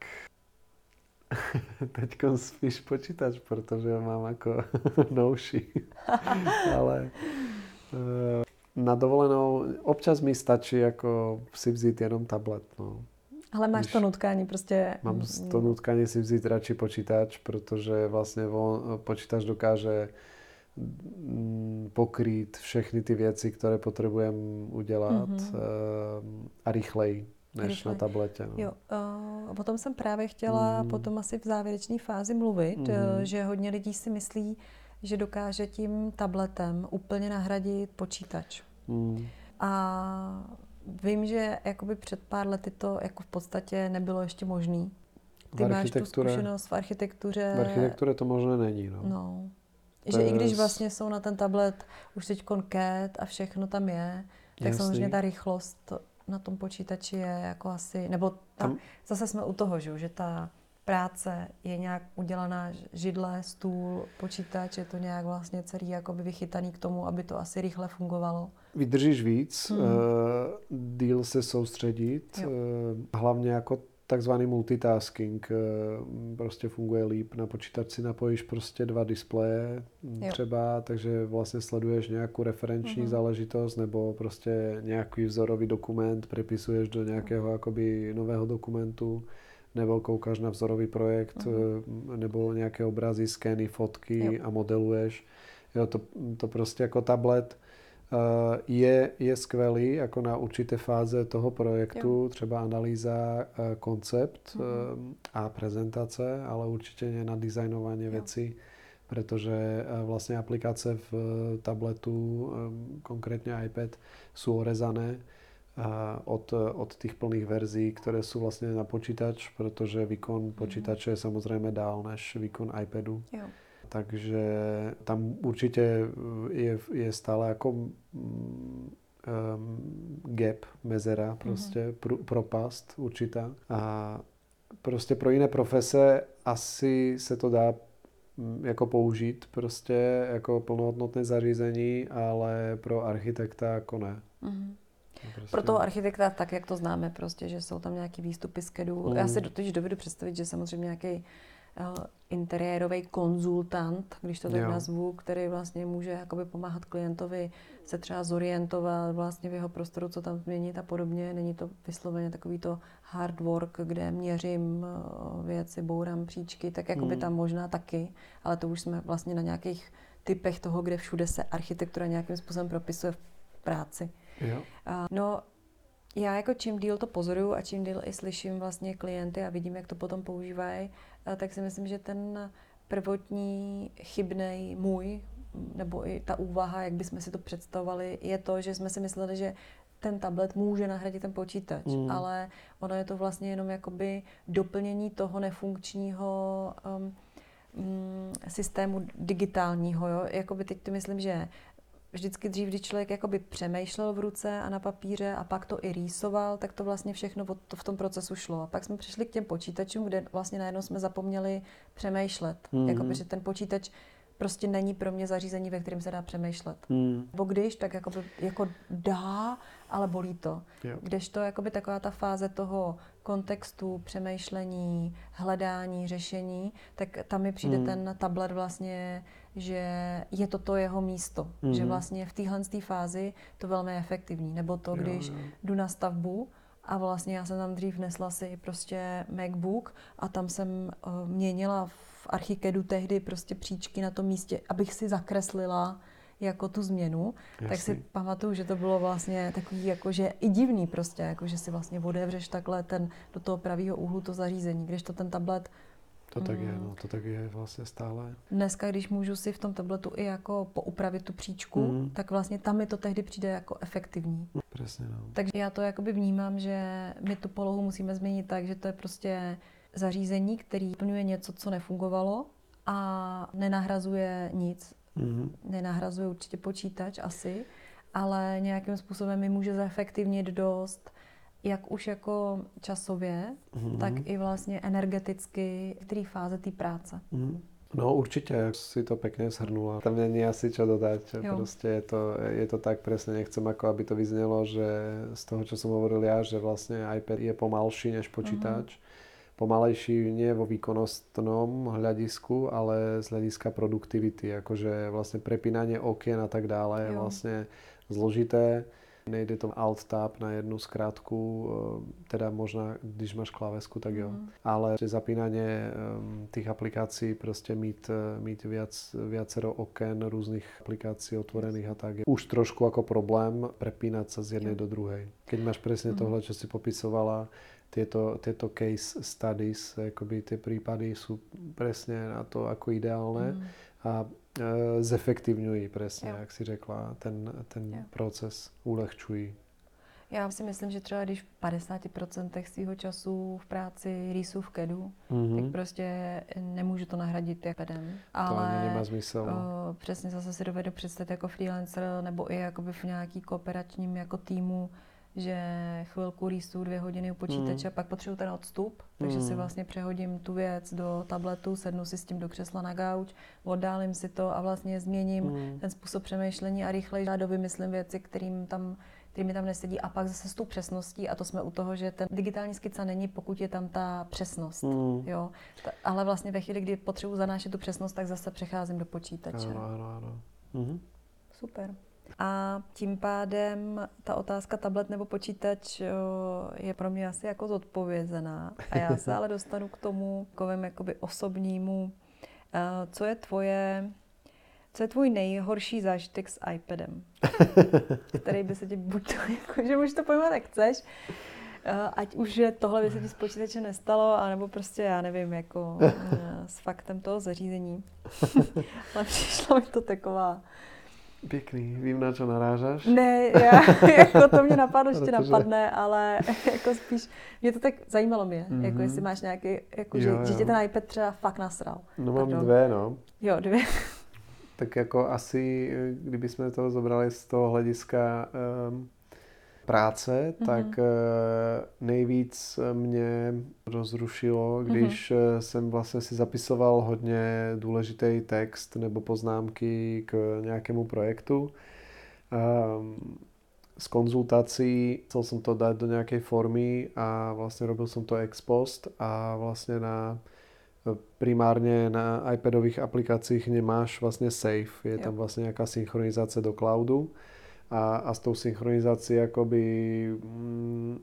[laughs] teď spíš počítač, protože mám jako [laughs] nouší. [laughs] Ale eh, na dovolenou občas mi stačí jako si vzít jenom tablet. No. Ale máš Když to nutkání prostě... Mám to nutkání si vzít radši počítač, protože vlastně počítač dokáže Mm, pokrýt všechny ty věci, které potřebujeme udělat mm-hmm. a rychleji než rychlej. na tabletě. No. Jo, uh, o tom jsem právě chtěla mm. potom asi v závěrečné fázi mluvit, mm. že hodně lidí si myslí, že dokáže tím tabletem úplně nahradit počítač. Mm. A vím, že jakoby před pár lety to jako v podstatě nebylo ještě možné. Ty máš tu zkušenost v architektuře. V architektuře to možné není. No. no. Že i když vlastně jsou na ten tablet už teď CAD a všechno tam je, tak Jasný. samozřejmě ta rychlost na tom počítači je jako asi, nebo ta, tam... zase jsme u toho, že ta práce je nějak udělaná židle, stůl, počítač, je to nějak vlastně celý jakoby vychytaný k tomu, aby to asi rychle fungovalo. Vydržíš víc, hmm. uh, díl se soustředit, uh, hlavně jako takzvaný multitasking eh, prostě funguje líp. Na počítači napojíš prostě dva displeje mm, jo. třeba, takže vlastně sleduješ nějakou referenční mm-hmm. záležitost nebo prostě nějaký vzorový dokument přepisuješ do nějakého jakoby nového dokumentu nebo koukáš na vzorový projekt mm-hmm. nebo nějaké obrazy, skény, fotky jo. a modeluješ. Jo, to, to prostě jako tablet je, je skvělý jako na určité fáze toho projektu, jo. třeba analýza, eh, koncept mm-hmm. a prezentace, ale určitě ne na designování jo. věcí, protože vlastně aplikace v tabletu, konkrétně iPad, jsou orezané od, od těch plných verzí, které jsou vlastně na počítač, protože výkon mhm. počítače je samozřejmě dál než výkon iPadu. Jo. Takže tam určitě je, je stále jako um, gap, mezera, prostě mm-hmm. pr- propast určitá. A prostě pro jiné profese asi se to dá mm, jako použít prostě jako plnohodnotné zařízení, ale pro architekta jako ne. Mm-hmm. Prostě... Pro toho architekta tak, jak to známe, prostě, že jsou tam nějaké výstupy z CADu. Mm. Já si totiž dovedu představit, že samozřejmě nějaký interiérový konzultant, když to tak jo. nazvu, který vlastně může jakoby pomáhat klientovi se třeba zorientovat vlastně v jeho prostoru, co tam změnit a podobně. Není to vysloveně takový to hard work, kde měřím eh, věci, bourám příčky, tak jako by hmm. tam možná taky, ale to už jsme vlastně na nějakých typech toho, kde všude se architektura nějakým způsobem propisuje v práci. Jo. No, já jako čím díl to pozoruju a čím díl i slyším vlastně klienty a vidím, jak to potom používají, eh, tak si myslím, že ten prvotní chybnej můj, nebo i ta úvaha, jak bychom si to představovali, je to, že jsme si mysleli, že ten tablet může nahradit ten počítač, mm. ale ono je to vlastně jenom jakoby doplnění toho nefunkčního um, systému digitálního. Jo? Jakoby teď to myslím, že vždycky dřív, když člověk jakoby přemýšlel v ruce a na papíře a pak to i rýsoval, tak to vlastně všechno to v tom procesu šlo. A pak jsme přišli k těm počítačům, kde vlastně najednou jsme zapomněli přemýšlet. Mm-hmm. Jakoby, že ten počítač prostě není pro mě zařízení, ve kterém se dá přemýšlet. Mm. Nebo když, tak jakoby, jako dá, ale bolí to. Jo. Kdežto jakoby taková ta fáze toho kontextu, přemýšlení, hledání, řešení, tak tam mi přijde Mm. ten tablet vlastně, že je to to jeho místo. Mhm. Že vlastně v téhle té fázi to velmi efektivní. Nebo to, Jo, když jo. jdu na stavbu a vlastně já jsem tam dřív nesla si prostě MacBook a tam jsem uh, měnila v Archikedu tehdy prostě příčky na tom místě, abych si zakreslila jako tu změnu, tak si Jasný. pamatuju, že to bylo vlastně takový jako, že i divný prostě, jako, že si vlastně otevřeš takhle ten, do toho pravého úhlu to zařízení, když to ten tablet To tak je, Mm. no, to tak je vlastně stále. Dneska, když můžu si v tom tabletu i jako poupravit tu příčku, Mhm. tak vlastně tam mi to tehdy přijde jako efektivní. Přesně, no. Takže já to jakoby vnímám, že my tu polohu musíme změnit tak, že to je prostě zařízení, který plňuje něco, co nefungovalo a nenahrazuje nic. Mhm. Nenahrazuje určitě počítač asi, ale nějakým způsobem mi může zefektivnit dost, jak už jako časově, Mhm. tak i vlastně energeticky v té fáze té práce. Mhm. No určite, jak si to pekne zhrnula. Tam není asi čo dodať. Jo. Proste je to, je to tak presne, nechcem ako aby to vyznelo, že z toho, čo som hovoril ja, že vlastne iPad je pomalší než počítač. Pomalejší nie vo výkonnostnom hľadisku, ale z hľadiska produktivity. Akože vlastne prepínanie okien a tak dále je vlastne zložité. Nejde to alt tab na jednu skratku, eh, teda možná, když máš klávesku, tak jo. Mhm. Ale zapínanie um, tých aplikácií, proste mít, eh, mít viac, viacero oken rôznych aplikácií otvorených a tak je už trošku ako problém prepínať sa z jednej Jo. do druhej. Keď máš presne Mhm. tohle, čo si popisovala, tieto, tieto case studies, akoby tie prípady sú presne na to ako ideálne Mm. a zefektivňují presne, Jo. jak si řekla, ten, ten Jo. proces ulehčují. Já si myslím, že třeba když v 50% svého času v práci rýsu v kedu, Mhm. tak prostě nemůžu to nahradit jak pedem. To Ale ani nemá zmysel. no. uh, přesně zase si dovedu představit jako freelancer nebo i jakoby v nějaký kooperačním jako týmu, že chvilku rýsu dvě hodiny u počítače, Mm. pak potřebuji ten odstup, takže si Mm. vlastně přehodím tu věc do tabletu, sednu si s tím do křesla na gauč, oddálím si to a vlastně změním Mm. ten způsob přemýšlení a rychleji do vymyslím věci, kterým tam, kterými tam nesedí a pak zase s tou přesností a to jsme u toho, že ten digitální skica není, pokud je tam ta přesnost. Mm. Jo, ta, ale vlastně ve chvíli, kdy potřebuji zanášet tu přesnost, tak zase přecházím do počítače. Áno, áno, áno. Mhm. Super. A tím pádem ta otázka tablet nebo počítač jo, je pro mě asi jako zodpovězená. A já se ale dostanu k tomu takovém jakoby osobnímu. Eh, Co je tvoje, co je tvůj nejhorší zážitek s iPadem? [laughs] Který by se ti buď to, jako, že můžeš to pojmout, jak chceš, eh, ať už že tohle by se ti s počítačem nestalo, anebo prostě, já nevím, jako eh, s faktem toho zařízení. [laughs] Ale přišlo mi to taková Pěkný, vím, na čo narážaš. ne, já, [laughs] jako to mě napadlo, že tě napadne, ale [laughs] jako spíš, mě to tak zajímalo mě, mm-hmm. jako Mhm. jestli máš nějaký, jako že, Jo, že jo. tě ten iPad třeba fakt nasral. No mám Pardon. dve, no. Jo, dvě. [laughs] Tak jako asi, eh, kdyby jsme to zobrali z toho hlediska um, práce, Mhm. tak uh, nejvíc mě rozrušilo, Mhm. když uh, jsem vlastně si zapisoval hodně důležitý text nebo poznámky k nějakému projektu. Um, z konzultací chcel som to dať do nejakej formy a vlastne robil som to ex post a vlastne na primárne na iPadových aplikáciách nemáš vlastne save. Je Jo. tam vlastne nejaká synchronizácia do cloudu a, a s tou synchronizácií akoby mm,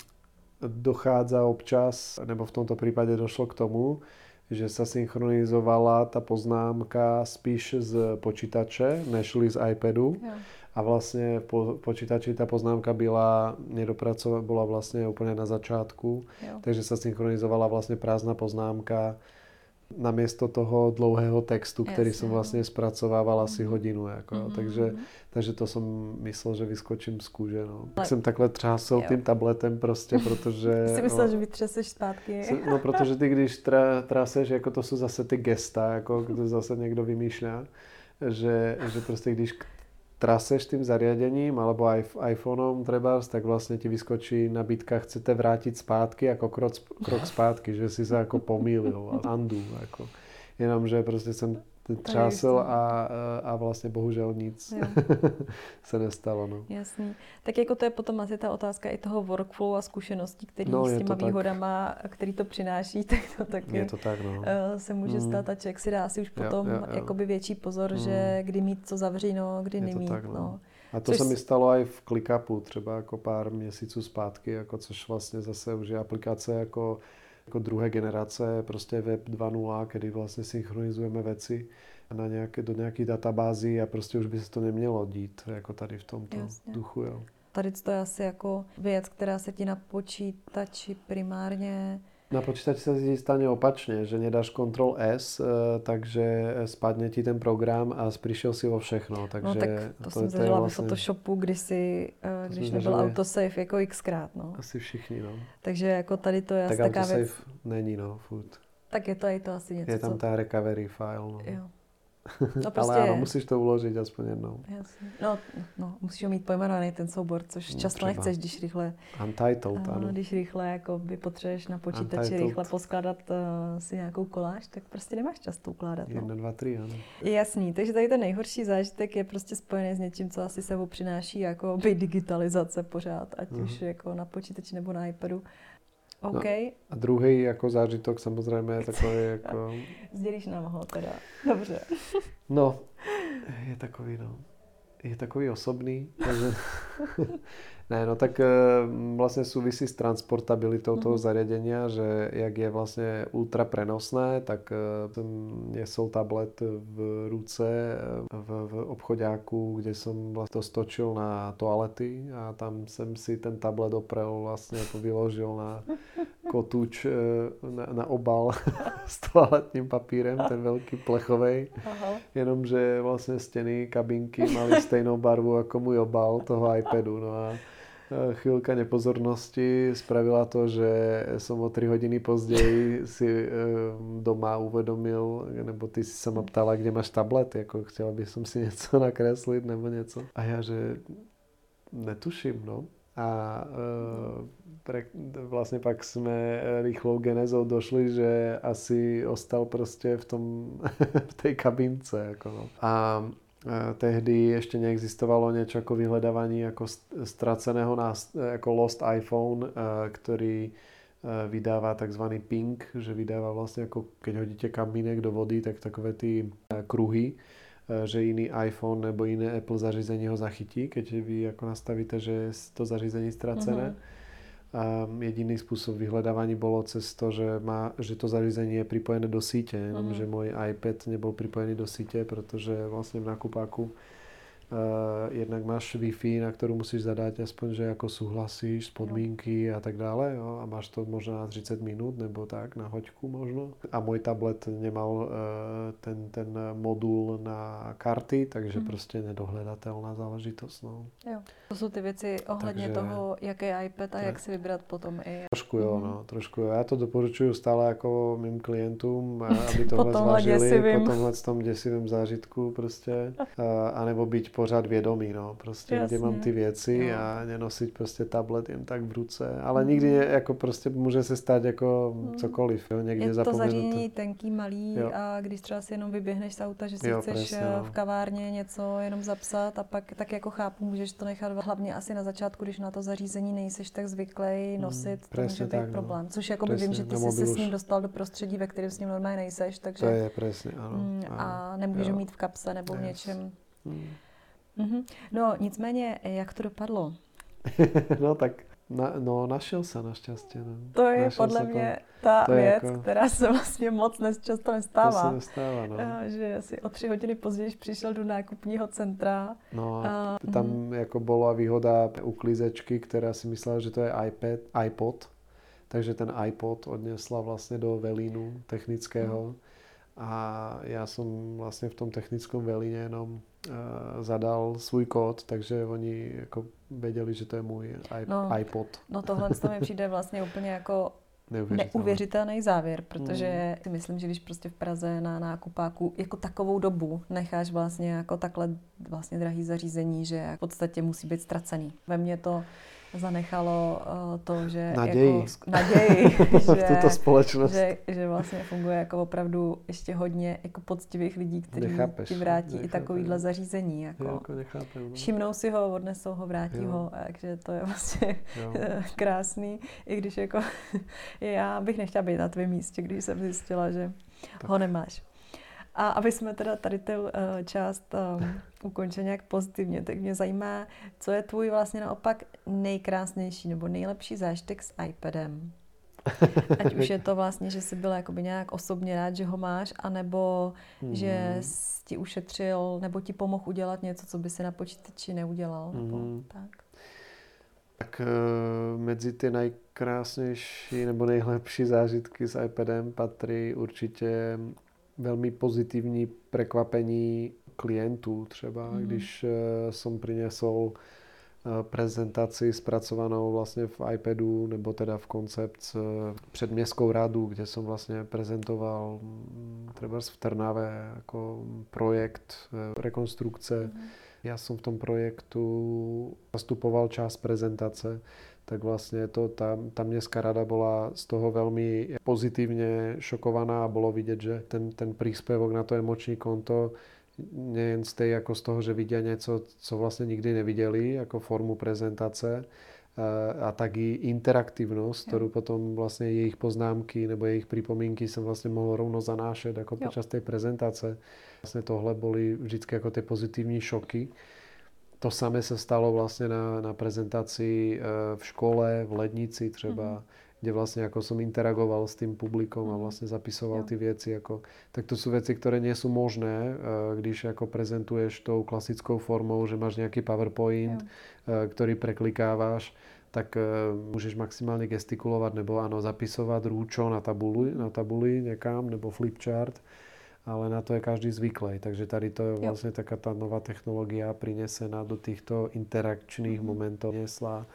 dochádza občas, nebo v tomto prípade došlo k tomu, že sa synchronizovala tá poznámka spíš z počítače, nežli z iPadu. Jo. A vlastne po počítači tá poznámka byla nedopracovaná, bola vlastne úplne na začátku, Jo. takže sa synchronizovala vlastne prázdna poznámka namiesto toho dlouhého textu, který som no. vlastne spracovával asi Mhm. hodinu. Jako, Mhm, takže, mhm. takže to som myslel, že vyskočím z kůže. No. Ale- Tak jsem takhle třásl Jo. tím tabletem prostě, [laughs] protože... Jsi myslel, že vytřeseš zpátky. No, protože ty, když tra, traseš, jako to jsou zase ty gesta, jako zase někdo vymýšľa, že, že prostě když traseš tým zariadením alebo aj iPhoneom trebárs, tak vlastne ti vyskočí nabídka, chcete vrátiť zpátky ako krok, krok zpátky, že si sa ako pomýlil a undo. Jako. Jenomže prostě jsem třásl a, a vlastně bohužel nic [laughs] se nestalo. No. Jasný. Tak jako to je potom asi ta otázka i toho workflow a zkušeností, který no, s těma výhodama, tak. který to přináší, [laughs] tak to taky je to tak, no. Eh, se může mm. stát a člověk si dá asi už potom jo, jo, jo. jakoby větší pozor, mm. že kdy mít co zavříno, kdy je nemít. Tak, no. No. A to což... se mi stalo i v ClickUpu třeba jako pár měsíců zpátky, jako což vlastně zase už je aplikace jako jako druhé generace, prostě Web 2.0, kdy vlastně synchronizujeme věci na nějaké, do nějaké databázy a prostě už by se to nemělo dít, jako tady v tomto Jasně. duchu. Jo. Tady to je asi jako věc, která se ti na počítači primárně na počítači sa stane opačne, že nedáš Ctrl S, eh, takže spadne ti ten program a prišiel si vo všechno. Takže no tak to, to jsem zažila vlastně... v Photoshopu, kdysi, eh, když nebyl zažili... autosave jako xkrát. No. Asi všichni, no. Takže jako tady to je tak asi taková věc. není, no, furt. Tak je to i to asi něco, Je tam co... ta recovery file, no. Jo. [laughs] No prostě... Ale ano, musíš to uložit aspoň jednou. Jasně. No, no, musíš ho mít pojmenovaný ten soubor, což no, často třeba. nechceš, když rychle... Untitled, ano. Když rychle jako by potřebuješ na počítači Untitled. rychle poskládat uh, si nějakou koláž, tak prostě nemáš čas to ukládat. No. Jedna, dva, tři, ano. Jasný, takže tady ten nejhorší zážitek je prostě spojený s něčím, co asi sebou přináší jako by digitalizace pořád, ať uh-huh. už jako na počítači nebo na iPadu. OK. No, a druhý jako zážitok samozřejmě je takový [laughs] jako... Sdělíš nám ho teda. Dobře. no, je takový, no. Je takový osobný, takže... [laughs] ne, no tak eh, vlastně souvisí s transportabilitou mm-hmm. toho mhm. zariadenia, že jak je vlastně ultra prenosné, tak eh, jsem nesol tablet v ruce eh, v, v obchodáku, kde jsem vlastně to stočil na toalety a tam jsem si ten tablet oprel vlastně, to vyložil na kotúč e, na, na obal [laughs] s toaletním papírem, ten velký plechovej. Jenomže vlastně stěny kabinky mali stejnou barvu jako můj obal toho iPadu. No a chvíľka nepozornosti spravila to, že som o 3 hodiny později si e, doma uvedomil, nebo ty si sa ma ptala, kde máš tablet, jako chtěla by som si něco [laughs] nakreslit nebo něco. A já, že netuším, no. A pre, vlastne pak sme rýchlou genezou došli, že asi ostal prostě v, tom, [laughs] v tej kabince. Jako no. A tehdy ještě neexistovalo něco jako vyhledávání jako ztraceného jako lost iPhone, který vydává takzvaný ping, že vydává vlastně jako keď hodíte kamínek do vody, tak takové ty kruhy, že iný iPhone nebo iné Apple zařízení ho zachytí, keď vy jako nastavíte, že je to zařízení ztracené. Mm-hmm a jediný spôsob vyhľadávania bolo cez to, že, má, že to zariadenie je pripojené do síte, jenom mm. že môj iPad nebol pripojený do síte, pretože vlastne v nakupáku Uh, jednak máš Wi-Fi, na ktorú musíš zadať aspoň, že ako súhlasíš, podmínky a tak dále jo, a máš to možno na 30 minút nebo tak, na hoďku možno. A môj tablet nemal uh, ten, ten modul na karty, takže mm. prostě nedohledatelná záležitost. No. Jo. To jsou ty věci ohledně takže, toho, jaký je iPad a tak. jak si vybrat potom i. Trošku jo, no, trošku jo. Já to doporučuju stále jako mým klientům, [laughs] aby tohle zvážili po tomhle tom děsivém zážitku prostě, [laughs] uh, anebo být pořád vědomý, no, prostě Jasně. kde mám ty věci no. a nenosit prostě tablet jen tak v ruce, ale mm. nikdy jako prostě může se stát jako mm. cokoliv, jo, někde Je to zařízení tenký, malý jo. a když třeba si jenom vyběhneš z auta, že si jo, chceš presně, eh, no. v kavárně něco jenom zapsat a pak tak jako chápu, můžeš to nechat hlavně asi na začátku, když na to zařízení nejseš tak zvyklý mm, nosit, mm, to může být tak, no. problém. No. Což jako vím, že ty jsi se s ním dostal do prostředí, ve kterém s ním normálně nejseš, takže... To je přesně, ano. Mm, a nemůžeš mít v kapse nebo v něčem. Mm. Mm-hmm. No nicméně, jak to dopadlo? [laughs] no tak na, no, našel se naštěstí. No. To je našel podle mě to, ta to věc, jako, která se vlastně moc často nestává. To se nestává, no. Že asi o tři hodiny později přišel do nákupního centra. No, a, tam mm. jako byla výhoda uklízečky, která si myslela, že to je iPad, iPod, takže ten iPod odnesla vlastně do velínu technického. Mm. A já jsem vlastně v tom technickém velíně jenom Eh, zadal svůj kód, takže oni jako věděli, že to je můj no, iPod. No tohle to mi přijde vlastně úplně jako neuvěřitelný závěr, protože mm. si myslím, že když prostě v Praze na nákupáku jako takovou dobu necháš vlastně jako takhle vlastně drahý zařízení, že v podstatě musí být ztracený. Ve mně to zanechalo uh, to, že naději, jako, naději [laughs] že, v tuto společnost. Že, že vlastně funguje jako opravdu ještě hodně jako poctivých lidí, kteří nechápeš, ti vrátí nechápeš, i takovýhle zařízení. Jako. jako nechápem, no. Všimnou si ho, odnesou ho, vrátí jo. ho, takže to je vlastně [laughs] krásný, i když jako [laughs] já bych nechtěla být na tvém místě, když jsem zjistila, že tak. ho nemáš. A aby jsme teda tady tu uh, část um, ukončili nějak pozitivně, tak mě zajímá, co je tvůj vlastně naopak nejkrásnější nebo nejlepší zážitek s iPadem? [laughs] Ať už je to vlastně, že jsi byl jakoby nějak osobně rád, že ho máš, anebo mm. že mhm. ti ušetřil, nebo ti pomohl udělat něco, co by si na počítači neudělal. Nebo mm. tak. Tak uh, mezi ty nejkrásnější nebo nejlepší zážitky s iPadem patří určitě velmi pozitivní prekvapení klientů třeba, mm. když uh, som prinesol eh, prezentaci zpracovanou vlastně v iPadu nebo teda v koncept před městskou radu, kde jsem vlastně prezentoval mm, třeba v Trnave jako projekt rekonstrukce. Mm. Já jsem v tom projektu zastupoval část prezentace tak vlastně to, ta, ta městská rada byla z toho velmi pozitivně šokovaná a bylo vidět, že ten, ten příspěvok na to emoční konto nejen z té, jako z toho, že vidí něco, co vlastně nikdy neviděli, jako formu prezentace, a tak i interaktivnost, kterou potom vlastně jejich poznámky nebo jejich připomínky jsem vlastně mohl rovno zanášet jako počas té prezentace. Vlastně tohle byly vždycky jako ty pozitivní šoky. To samé se stalo vlastně na, na prezentaci eh, v škole, v lednici třeba, mm-hmm. kde vlastně jako som interagoval s tím publikom a mhm. vlastně zapisoval ty věci. Jako, tak to jsou věci, které nie jsou možné, eh, když jako prezentuješ tou klasickou formou, že máš nějaký PowerPoint, jo. Eh, který preklikáváš tak můžeš maximálně gestikulovat nebo ano, zapisovat růčo na tabuli, na tabuli někam nebo flipchart ale na to je každý zvyklý. Takže tady to je vlastně taká ta nová technologie přinesená do těchto interakčních mm. momentů. Nesla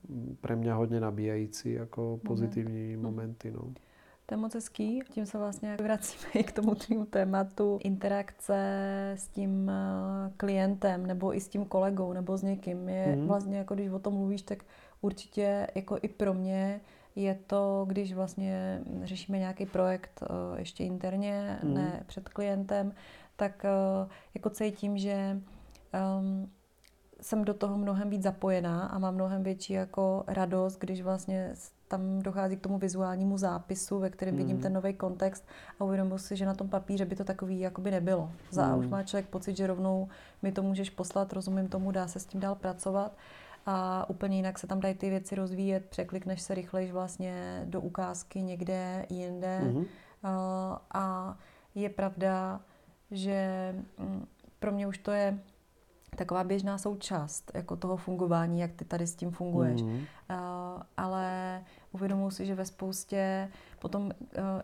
pre mě hodně nabíjající jako pozitivní mm. momenty. No. To je moc hezký. Tím se vlastně vracíme i k tomu tvému tématu interakce s tím eh, klientem nebo i s tím kolegou nebo s někým. Je mm. vlastně, jako když o tom mluvíš, tak určitě jako i pro mě je to, když vlastně řešíme nějaký projekt eh, ještě interně, mm. ne před klientem, tak eh, jako cítím, že um, jsem do toho mnohem víc zapojená a mám mnohem větší jako radost, když vlastně tam dochází k tomu vizuálnímu zápisu, ve kterém mm. vidím ten nový kontext a uvědomuji si, že na tom papíře by to takový jakoby nebylo. Za mm. už má člověk pocit, že rovnou mi to můžeš poslat, rozumím tomu, dá se s tím dál pracovat a úplně jinak se tam dají ty věci rozvíjet, překlikneš se rychlejš vlastně do ukázky někde jinde mm-hmm. a je pravda, že mm, pro mě už to je taková běžná součást jako toho fungování, jak ty tady s tím funguješ. Mm-hmm. Uh, ale uvědomuji si, že ve spoustě potom uh,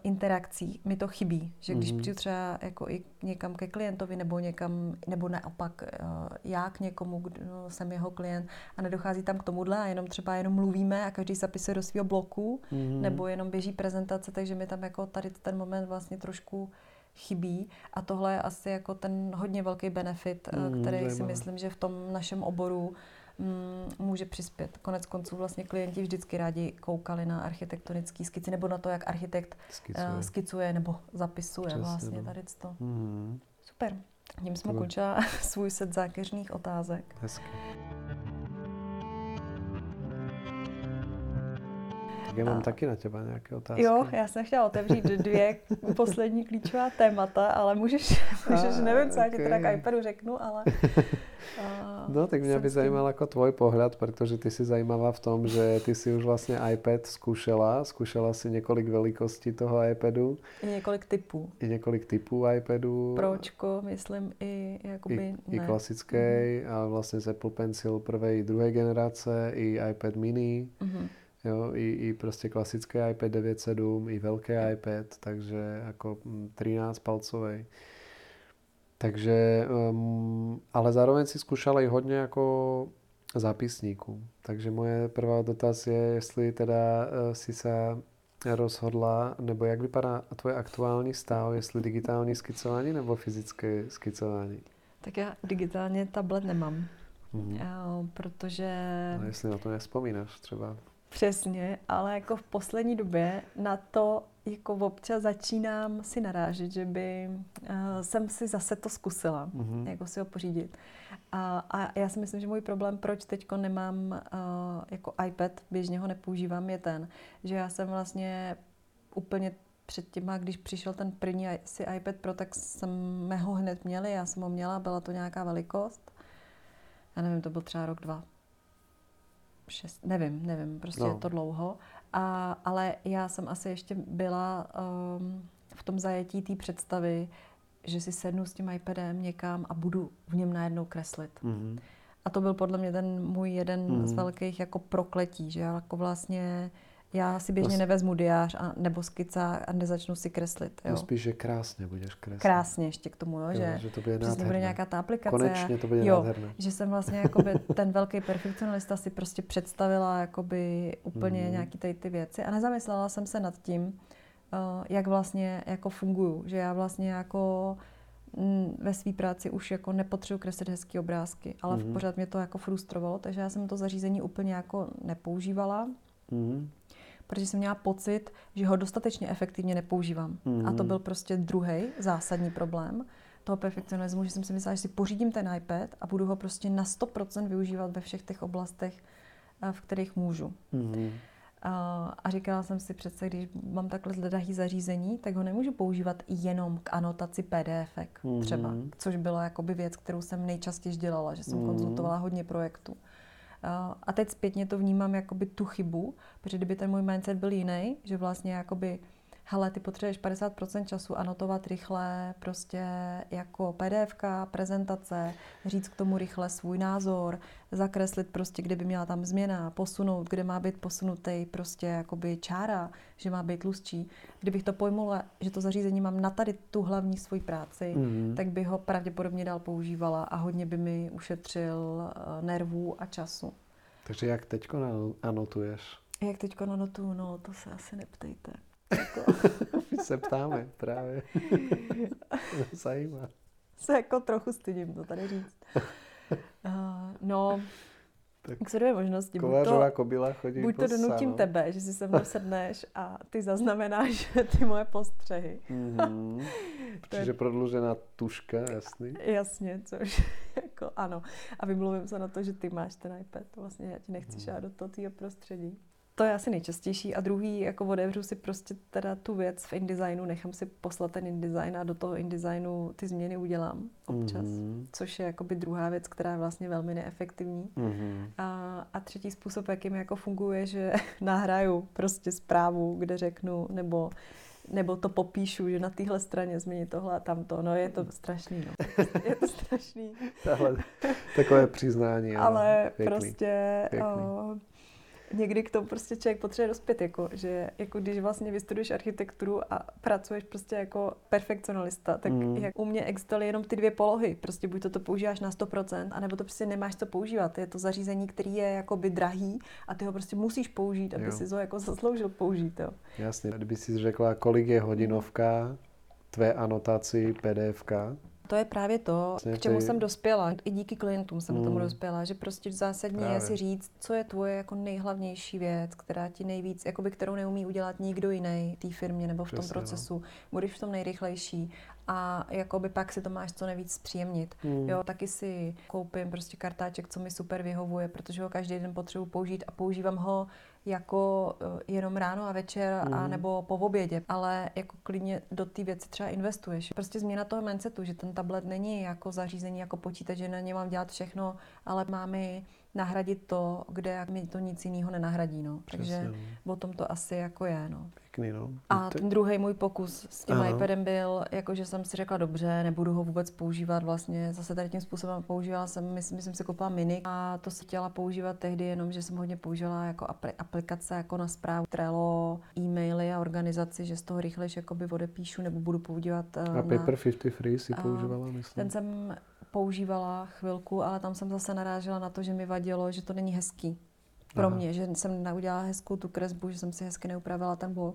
interakcí mi to chybí. Že když mm-hmm. přijdu třeba jako i někam ke klientovi nebo někam, nebo naopak uh, já k někomu, kdo jsem jeho klient a nedochází tam k tomuhle a jenom třeba jenom mluvíme a každý zapisuje do svého bloku mm-hmm. nebo jenom běží prezentace, takže mi tam jako tady ten moment vlastně trošku chybí a tohle je asi jako ten hodně velký benefit, mm, který zajímavé. si myslím, že v tom našem oboru mm, může přispět. Konec konců vlastně klienti vždycky rádi koukali na architektonické skici nebo na to, jak architekt skicuje, uh, skicuje nebo zapisuje Přesně, vlastně no. tady to. Mm. Super. Tím jsme ukončila [laughs] svůj set zákeřných otázek. Hezky. Tak já mám a... taky na těba nějaké otázky. Jo, já jsem chtěla otevřít dvě poslední klíčová témata, ale můžeš, [laughs] můžeš a, nevím, co okay. já ti teda k iPadu řeknu, ale... [laughs] A, no, tak mě by zajímal jako tvoj pohled, protože ty jsi zajímavá v tom, že ty si už vlastně iPad zkušela, zkušela si několik velikostí toho iPadu. I několik typů. I několik typů iPadu. Pročko, myslím, i jakoby I, i klasický, mm-hmm. a vlastně z Apple Pencil prvé i druhé generace, i iPad mini. Mm-hmm Jo, i, i prostě klasické iPad 9.7, i velký iPad, takže jako 13 mm, palcový. Takže, um, ale zároveň si zkoušela i hodně jako zápisníků. Takže moje prvá dotaz je, jestli teda uh, si se rozhodla, nebo jak vypadá tvoje aktuální stav, jestli digitální skicování nebo fyzické skicování? Tak já digitálně tablet nemám. mm. protože... No, jestli na to nespomínáš třeba. Přesně, ale jako v poslední době na to jako občas začínám si narážet, že by uh, jsem si zase to zkusila, mm-hmm. jako si ho pořídit. A, a já si myslím, že můj problém, proč teď nemám uh, jako iPad, běžně ho nepoužívám, je ten, že já jsem vlastně úplně před těma, když přišel ten první si iPad Pro, tak jsme ho hned měli, já jsem ho měla, byla to nějaká velikost. Já nevím, to byl třeba rok, dva. Šest, nevím, nevím, prostě no. je to dlouho. A, ale já jsem asi ještě byla um, v tom zajetí té představy, že si sednu s tím iPadem někam a budu v něm najednou kreslit. Mm-hmm. A to byl podle mě ten můj jeden mm-hmm. z velkých jako prokletí, že já jako vlastně já si běžně nevezmu diář a, nebo skica a nezačnu si kreslit. Jo. No spíš, že krásně budeš kreslit. Krásně ještě k tomu, jo, jo že, že to bude přesně bude nějaká ta aplikace. Konečně to bude jo, nádherné. Že jsem vlastně jakoby, [laughs] ten velký perfekcionalista si prostě představila jakoby úplně mm. nějaký tady ty věci a nezamyslela jsem se nad tím, uh, jak vlastně jako funguju. Že já vlastně jako mm, ve své práci už jako nepotřebuji kreslit hezké obrázky, ale mm. pořád mě to jako frustrovalo, takže já jsem to zařízení úplně jako nepoužívala. Mm protože jsem měla pocit, že ho dostatečně efektivně nepoužívám. Mm. A to mhm. byl prostě druhý zásadní problém toho perfekcionismu, že jsem si myslela, že si pořídím ten iPad a budu ho prostě na 100% využívat ve všech těch oblastech, eh, v kterých můžu. Mm. A říkala jsem si přece, když mám takhle zledahý zařízení, tak ho nemůžu používat jenom k anotaci PDF mm. třeba, což byla jakoby věc, kterou jsem nejčastěji dělala, že jsem mm. konzultovala hodně projektů. A teď zpětně to vnímám jakoby tu chybu, protože kdyby ten můj mindset byl jiný, že vlastně jakoby hele, ty potřebuješ 50% času anotovat rychle, prostě jako PDF, prezentace, říct k tomu rychle svůj názor, zakreslit prostě, kde by měla tam změna, posunout, kde má být posunutý prostě jakoby čára, že má být tlustší. Kdybych to pojmula, že to zařízení mám na tady tu hlavní svoji práci, mm-hmm. tak by ho pravděpodobně dál používala a hodně by mi ušetřil eh, nervů a času. Takže jak teďko anotuješ? Jak teďko anotuju? No, to se asi neptejte. [laughs] My se ptáme právě. [laughs] Zajímá. Se jako trochu stydím to tady říct. Uh, [laughs] no, tak jsou dvě možnosti. Kovářová kobila chodí Buď to donutím no. tebe, že si se mnou sedneš a ty zaznamenáš ty moje postřehy. Mm-hmm. Čiže je... prodloužená tuška, jasný. Jasně, což jako ano. A vymluvím se na to, že ty máš ten iPad. Vlastně já ti nechci mm. do toho prostředí. To je asi nejčastější. A druhý, jako otevřu si prostě teda tu věc v InDesignu, nechám si poslat ten InDesign a do toho InDesignu ty změny udělám občas. Mm-hmm. Což je jakoby druhá věc, která je vlastně velmi neefektivní. Mm-hmm. A, a třetí způsob, jakým jako funguje, že [laughs] nahraju prostě zprávu, kde řeknu, nebo nebo to popíšu, že na téhle straně změní tohle a tamto. No je to strašný, no. Je to strašný. Ale takové přiznání. Ale pěkný, prostě pěkný. O, někdy k tomu prostě člověk potřebuje dospět, jako, že jako když vlastně vystuduješ architekturu a pracuješ prostě jako perfekcionalista, tak mm. jak u mě existovaly jenom ty dvě polohy. Prostě buď to, to používáš na 100%, anebo to prostě nemáš co používat. Je to zařízení, který je jakoby drahý a ty ho prostě musíš použít, aby jo. si ho jako [laughs] zasloužil použít. Jo. Jasně, kdyby si řekla, kolik je hodinovka tvé anotaci PDFka, to je právě to, k čemu jsem dospěla. I díky klientům jsem mm. tomu dospěla, že prostě zásadně právě. je si říct, co je tvoje jako nejhlavnější věc, která ti nejvíc, jakoby kterou neumí udělat nikdo jiný v té firmě nebo v tom Přesně, no. procesu. No. Budeš v tom nejrychlejší a jakoby pak si to máš co nejvíc zpříjemnit. Mm. Jo, taky si koupím prostě kartáček, co mi super vyhovuje, protože ho každý den potřebuji použít a používám ho jako eh, jenom ráno a večer mm. a nebo po obědě, ale jako klidně do té věci třeba investuješ. Prostě změna toho mindsetu, že ten tablet není jako zařízení, jako počítač, že na ně mám dělat všechno, ale má mi nahradit to, kde mi to nic jiného nenahradí. No. Takže Přesně, no. o tom to asi jako je. No. Pěkný, no. A ten druhý můj pokus s tím Aha. iPadem byl, jako že jsem si řekla, dobře, nebudu ho vůbec používat vlastně. Zase tady tím způsobem používala jsem, myslím, myslím si koupila mini a to si chtěla používat tehdy jenom, že jsem hodně použila jako aplikace jako na zprávu Trello, e-maily a organizaci, že z toho rychlejš jakoby odepíšu nebo budu používat. Uh, a Paper 53 si používala, myslím. Ten jsem používala chvilku, ale tam jsem zase narážela na to, že mi vadilo, že to není hezký. Pro mě, že jsem neudělala hezkou tu kresbu, že jsem si hezky neupravila ten bol.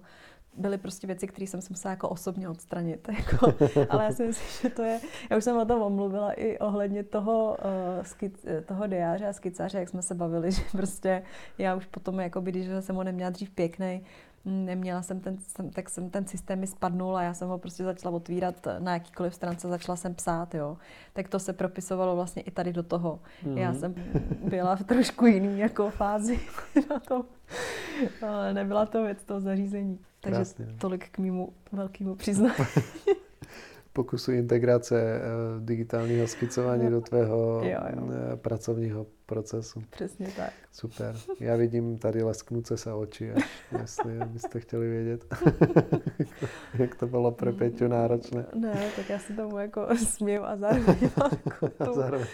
Byly prostě věci, které jsem si musela jako osobně odstranit. [laughs] Jako, ale já si myslím, že to je, já už jsem o tom omluvila i ohledně toho, uh, skic, toho diáře a skicáře, jak jsme se bavili, [laughs] že prostě já už potom, jakoby, když jsem ho neměla dřív pěkný, neměla jsem ten, tak jsem ten systém mi spadnul a já jsem ho prostě začala otvírat na jakýkoliv stránce, začala jsem psát, jo. Tak to se propisovalo vlastně i tady do toho. Mm-hmm. Já jsem byla v trošku jiný jako fázi [laughs] na tom. Ale nebyla to věc toho zařízení. Takže Krásně. No. tolik k mému velkému přiznání. [laughs] Pokusu integrace eh, digitálního skicování do tvého jo, jo. Eh, pracovního procesu. Přesně tak. Super. Já vidím tady lesknuce se oči, až, jestli byste chtěli vědět, [laughs] jak to bylo pro Peťu náročné. Ne, tak já si tomu jako [laughs] směju a zároveň [laughs] jako tu, zároveň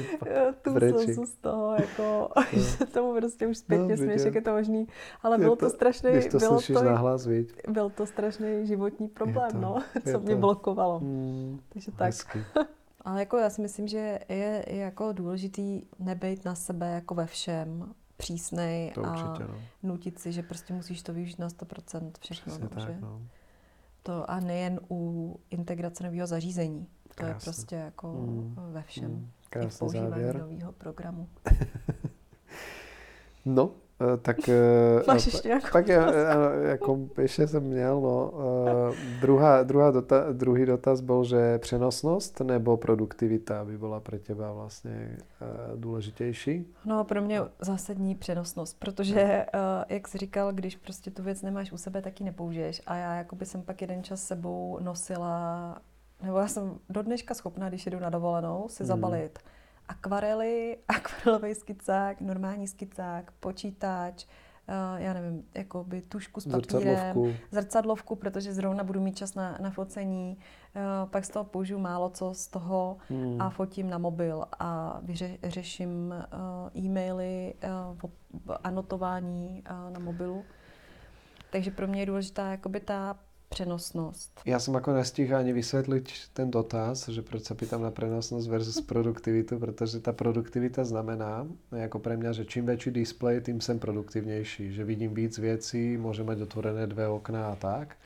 tu slzu z toho, jako, no. že tomu prostě už zpětně no, směješ, jak je to možný. Ale bylo to, to strašný, když to bylo to, nahlas, víc. byl to strašný životní problém, to, no, co mě to. blokovalo. Mm, Takže tak. Ale jako já si myslím, že je, je jako důležitý nebejt na sebe jako ve všem přísnej to a určitě, no. nutit si, že prostě musíš to využít na 100% všechno. no, tak, že? No. To a nejen u integrace nového zařízení. To Krásný. je prostě jako mm. ve všem. Mm. Krásný I používání nového programu. [laughs] no, tak, eh, [laughs] Máš ještě nějakou tak já, jako ještě jsem měl, no. Eh, druhá, druhá dota, druhý dotaz byl, že přenosnost nebo produktivita by byla pro těba vlastně důležitější? No pro mě zásadní přenosnost, protože jak jsi říkal, když prostě tu věc nemáš u sebe, tak ji nepoužiješ a já jako by jsem pak jeden čas sebou nosila, nebo já jsem do dneška schopná, když jedu na dovolenou, si hmm. Akvarely, [laughs] akvarelový skicák, normální skicák, počítač, uh, já nevím, jako by tušku s papírem, zrcadlovku. zrcadlovku, protože zrovna budu mít čas na, na focení, uh, pak z toho použiju málo co z toho hmm. a fotím na mobil a vyřeším uh, e-maily, uh, anotování na mobilu. Takže pro mě je důležitá jakoby ta přenosnost. Já jsem jako nestihl ani vysvětlit ten dotaz, že proč se pýtam na prenosnost versus produktivitu, protože ta produktivita znamená, jako pre mňa, že čím větší display, tím jsem produktivnější, že vidím víc věcí, můžem mať otvorené dvě okna a tak.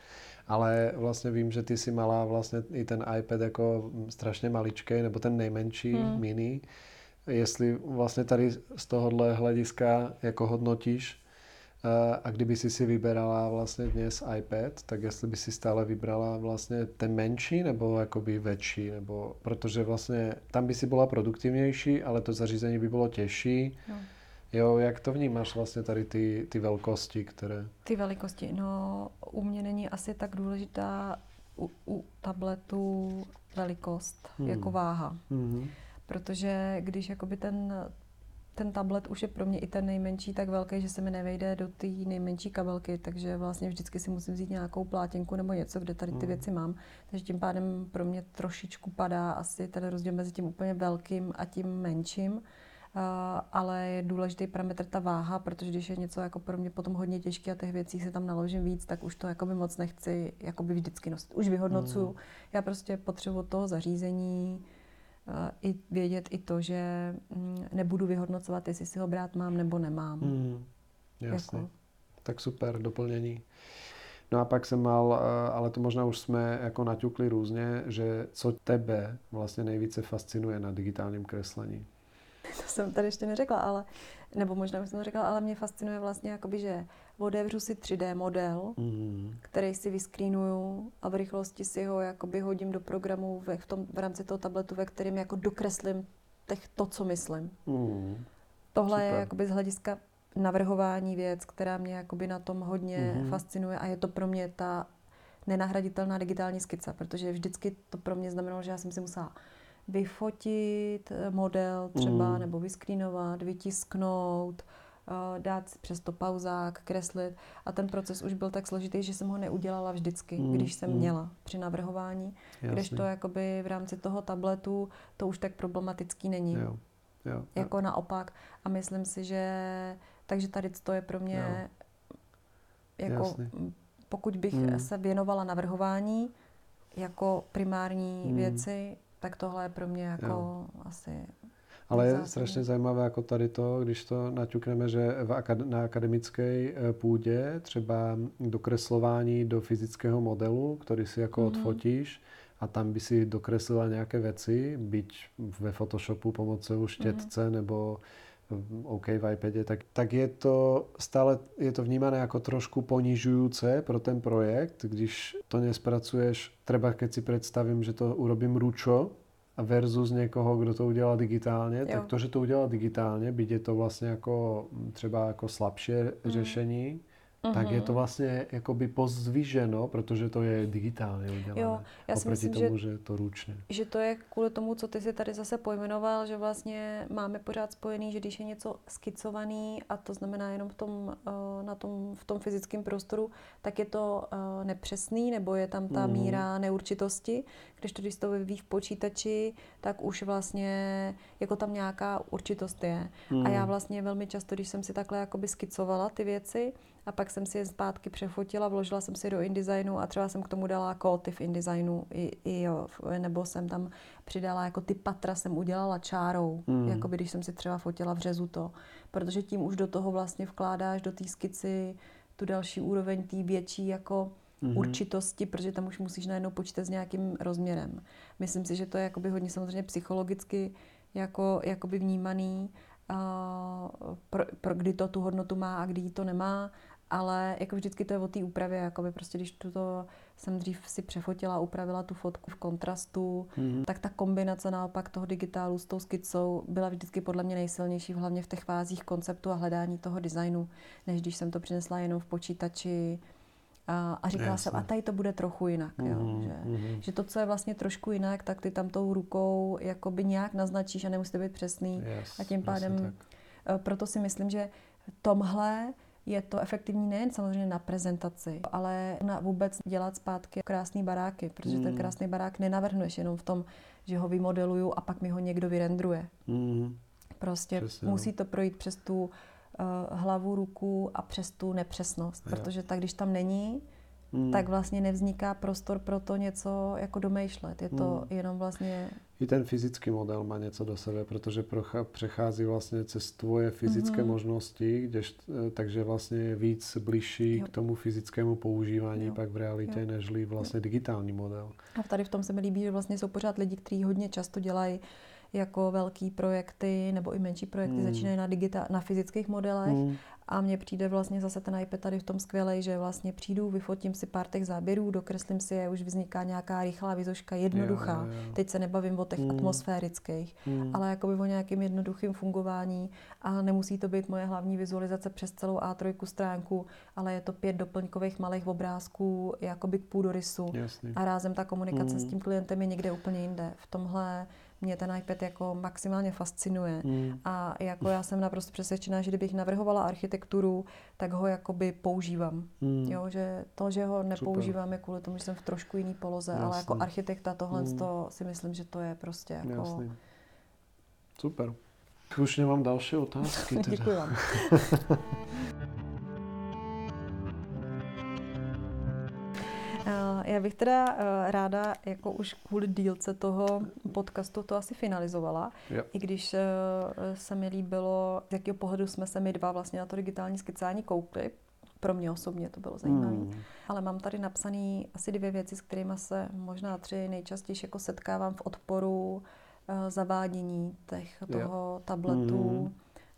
Ale vlastně vím, že ty si mala vlastně i ten iPad jako strašně maličký, nebo ten nejmenší hmm. mini. Jestli vlastně tady z tohohle hlediska jako hodnotíš, a kdyby si si vyberala vlastně dnes iPad, tak jestli by si stále vybrala vlastně ten menší nebo jakoby větší, nebo protože vlastně tam by si byla produktivnější, ale to zařízení by bylo těžší. No. Jo, jak to vnímáš vlastně tady ty, ty velikosti, které... Ty velikosti, no u mě není asi tak důležitá u, u tabletu velikost hmm. jako váha. Hmm. Protože když jakoby ten ten tablet už je pro mě i ten nejmenší tak velký, že se mi nevejde do té nejmenší kabelky, takže vlastně vždycky si musím vzít nějakou plátěnku nebo něco, kde tady ty hmm. věci mám. Takže tím pádem pro mě trošičku padá asi ten rozdíl mezi tím úplně velkým a tím menším. Uh, ale je důležitý parametr ta váha, protože když je něco jako pro mě potom hodně těžké a těch věcí se tam naložím víc, tak už to jakoby moc nechci jakoby vždycky nosit. Už vyhodnocuju. Hmm. Já prostě potřebuji toho zařízení, i vědět i to, že mm, nebudu vyhodnocovat, jestli si ho brát mám nebo nemám. Hmm, jasně. Jako. Tak super, doplnění. No a pak jsem mal, eh, ale to možná už jsme jako naťukli různě, že co tebe vlastně nejvíce fascinuje na digitálním kreslení? [laughs] To jsem tady ještě neřekla, ale, nebo možná už jsem to řekla, ale mě fascinuje vlastně jakoby, že otevřu si 3D model, mm. který si vyskrýnuju a v rychlosti si ho jakoby hodím do programu ve, v, tom, v rámci toho tabletu, ve kterém jako dokreslím těch, to, co myslím. Mm. Tohle Super. je jakoby z hlediska navrhování věc, která mě jakoby na tom hodně mm. fascinuje a je to pro mě ta nenahraditelná digitální skica, protože vždycky to pro mě znamenalo, že já jsem si musela vyfotit eh, model třeba, mm. nebo vyskrínovat, vytisknout, dát si přes to pauzák, kreslit a ten proces už byl tak složitý, že jsem ho neudělala vždycky, mm, když jsem mm. měla při navrhování, když to jakoby v rámci toho tabletu to už tak problematický není. Jo. Jo, jako jo. naopak. A myslím si, že takže tady to je pro mě jo. jako Jasný. pokud bych mm. se věnovala navrhování jako primární mm. věci, tak tohle je pro mě jako jo. asi Ale je strašně zajímavé jako tady to, když to naťukneme, že v akad- na akademické eh, půdě třeba dokreslování do fyzického modelu, který si jako mm-hmm. odfotíš a tam by si dokreslila nějaké věci, byť ve Photoshopu pomocou štětce mm-hmm. nebo OK v iPadě, tak, tak je to stále je to vnímané jako trošku ponižujúce pro ten projekt, když to nespracuješ, třeba keď si představím, že to urobím ručo, versus někoho, kdo to udělal digitálně, jo. tak to, že to udělal digitálně, byť je to vlastně jako třeba jako slabší mm. řešení, mm-hmm. tak je to mhm. vlastně jakoby pozdviženo, protože to je digitálně udělané. Jo, já si myslím, tomu, že, že to ručně. Že to je kvůli tomu, co ty si tady zase pojmenoval, že vlastně máme pořád spojený, že když je něco skicovaný a to znamená jenom v tom, eh, na tom, v tom fyzickém prostoru, tak je to eh, nepřesný nebo je tam ta mm. míra neurčitosti, když to, když to vyvíjí v počítači, tak už vlastně jako tam nějaká určitost je. Mm. A já mhm. vlastně velmi často, když jsem si takhle jakoby skicovala ty věci, a pak jsem si je zpátky přefotila, vložila jsem si do InDesignu a třeba jsem k tomu dala kóty v InDesignu, i, i jo, nebo jsem tam přidala jako ty patra jsem udělala čárou, mm. jako když jsem si třeba fotila v řezu to, protože tím už do toho vlastně vkládáš do té skici tu další úroveň, té větší jako mm-hmm. určitosti, protože tam už musíš najednou počítat s nějakým rozměrem. Myslím si, že to je jakoby hodně samozřejmě psychologicky jako, jakoby vnímaný, uh, pro, pro kdy to tu hodnotu má a kdy to nemá ale jako vždycky to je o té úpravě, jakoby prostě když tuto jsem dřív si přefotila, upravila tu fotku v kontrastu, mm-hmm. tak ta kombinace naopak toho digitálu s tou skicou byla vždycky podle mě nejsilnější, hlavně v těch fázích konceptu a hledání toho designu, než když jsem to přinesla jenom v počítači a, a říkala Jasne. jsem, a tady to bude trochu jinak, mm-hmm, jo, mhm, že, mm-hmm. že to, co je vlastně trošku jinak, tak ty tam tou rukou jakoby nějak naznačíš a nemusíte být přesný yes, a tím pádem. Eh, proto si myslím, že tomhle je to efektivní nejen samozřejmě na prezentaci, ale na vůbec dělat zpátky krásné baráky, protože mm. ten krásný barák nenavrhneš jenom v tom, že ho vymodeluju a pak mi ho někdo vyrendruje. Mm. Prostě Přesně, musí no. to projít přes tu uh, hlavu, ruku a přes tu nepřesnost, jo. protože tak, když tam není, mm. tak vlastně nevzniká prostor pro to něco jako domýšlet. Je to mm. jenom vlastně i ten fyzický model má něco do sebe, protože přechází vlastně cez tvoje fyzické mm-hmm. možnosti, kdež, e, takže vlastně je víc bližší jo. k tomu fyzickému používání jo. pak v realitě, jo. nežli vlastně jo. digitální model. A tady v tom se mi líbí, že vlastně jsou pořád lidi, kteří hodně často dělají jako velký projekty nebo i menší projekty mm. začínají na, digita- na fyzických modelech mm. A mně přijde vlastně zase ten iPad tady v tom skvělej, že vlastně přijdu, vyfotím si pár těch záběrů, dokreslím si je, už vzniká nějaká rychlá vizoška, jednoduchá. Jo, jo, jo. Teď se nebavím o těch mm. atmosférických, mm. ale jakoby o nějakým jednoduchým fungování a nemusí to být moje hlavní vizualizace přes celou A3 stránku, ale je to pět doplňkových malých obrázků, jakoby k půdorysu. Jasný. A rázem ta komunikace mm. s tím klientem je někde úplně jinde. V tomhle mě ten iPad jako maximálně fascinuje. Mm. A jako já jsem naprosto přesvědčená, že kdybych navrhovala architekturu, tak ho jakoby používám. Mm. Jo, že to, že ho nepoužívám Super. je kvůli tomu, že jsem v trošku jiný poloze, Jasný. ale jako architekta tohle mm. to si myslím, že to je prostě jako... Jasný. Super. Už nemám další otázky. [laughs] Děkuji vám. [laughs] Já bych teda eh, ráda, jako už kvůli dílce toho podcastu, to asi finalizovala. Yep. I když eh, se mi líbilo, z jakého pohledu jsme se my dva vlastně na to digitální skicání koukli. Pro mě osobně to bylo zajímavé. Hmm. Ale mám tady napsané asi dvě věci, s kterými se možná tři nejčastěji jako setkávám v odporu eh, zavádění těch, toho yep. tabletu. Hmm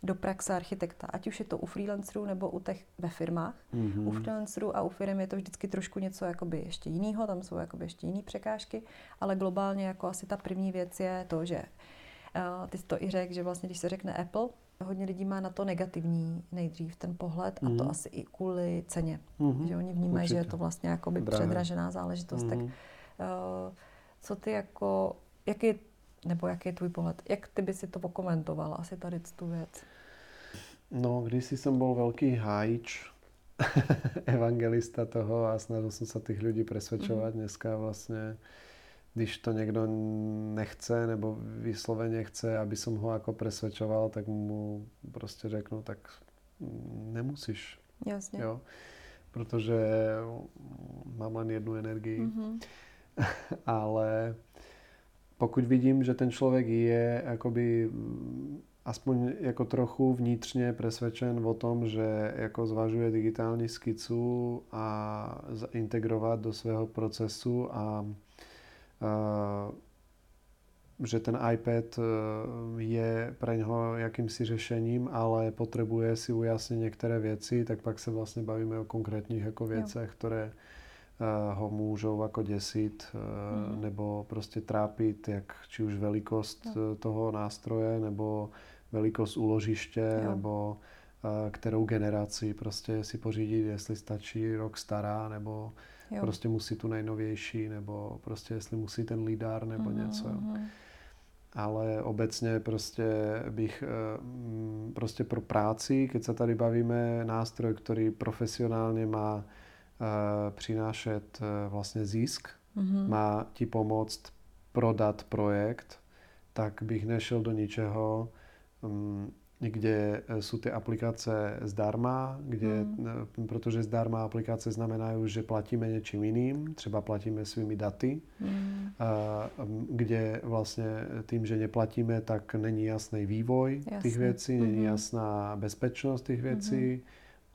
do praxe architekta, ať už je to u freelancerů nebo u těch ve firmách. Mm-hmm. U freelancerů a u firm je to vždycky trošku něco jakoby ještě jiného, tam jsou jakoby ještě jiné překážky, ale globálně jako asi ta první věc je to, že uh, ty jsi to i řekl, že vlastně když se řekne Apple, hodně lidí má na to negativní nejdřív ten pohled mm-hmm. a to mhm. asi i kvůli ceně. Mm-hmm. Že oni vnímají, Určitě. že je to vlastně jakoby Drahé. předražená záležitost. Mm-hmm. Tak uh, co ty jako, jaký nebo jaký je tvůj pohled? Jak ty by si to pokomentoval asi tady tu věc? No, když jsem byl velký hájič, [laughs] evangelista toho a snažil jsem se těch lidí přesvědčovat. Mm. Dneska vlastně, když to někdo nechce nebo vysloveně chce, aby som ho jako přesvědčoval, tak mu prostě řeknu, tak nemusíš. Jasně. Jo? Protože mám len jednu energii. Mm-hmm. [laughs] Ale pokud vidím, že ten člověk je jakoby mm, aspoň jako trochu vnitřně presvedčen o tom, že jako zvažuje digitální skicu a integrovat do svého procesu a, a že ten iPad e, je pre něho jakýmsi řešením, ale potřebuje si ujasnit některé věci, tak pak se vlastně bavíme o konkrétních jako věcech, které Eh, ho můžou jako děsit mm. nebo prostě trápit, jak či už velikost no. toho nástroje, nebo velikost úložiště, jo. nebo kterou generaci prostě si pořídit, jestli stačí rok stará, nebo jo. prostě musí tu nejnovější, nebo prostě jestli musí ten lidar, nebo mm, něco. Mm. Ale obecně prostě bych prostě pro práci, keď se tady bavíme, nástroj, který profesionálně má Eh, přinášet eh, vlastně zisk, mm-hmm. má ti pomoct prodat projekt, tak bych nešel do ničeho, kde eh, jsou ty aplikace zdarma, kde, mm. protože zdarma aplikace znamenají, že platíme něčím jiným, třeba platíme svými daty, mm. kde vlastně tím, že neplatíme, tak není jasný vývoj Jasne. těch věcí, není mm. jasná bezpečnost těch věcí, Mm.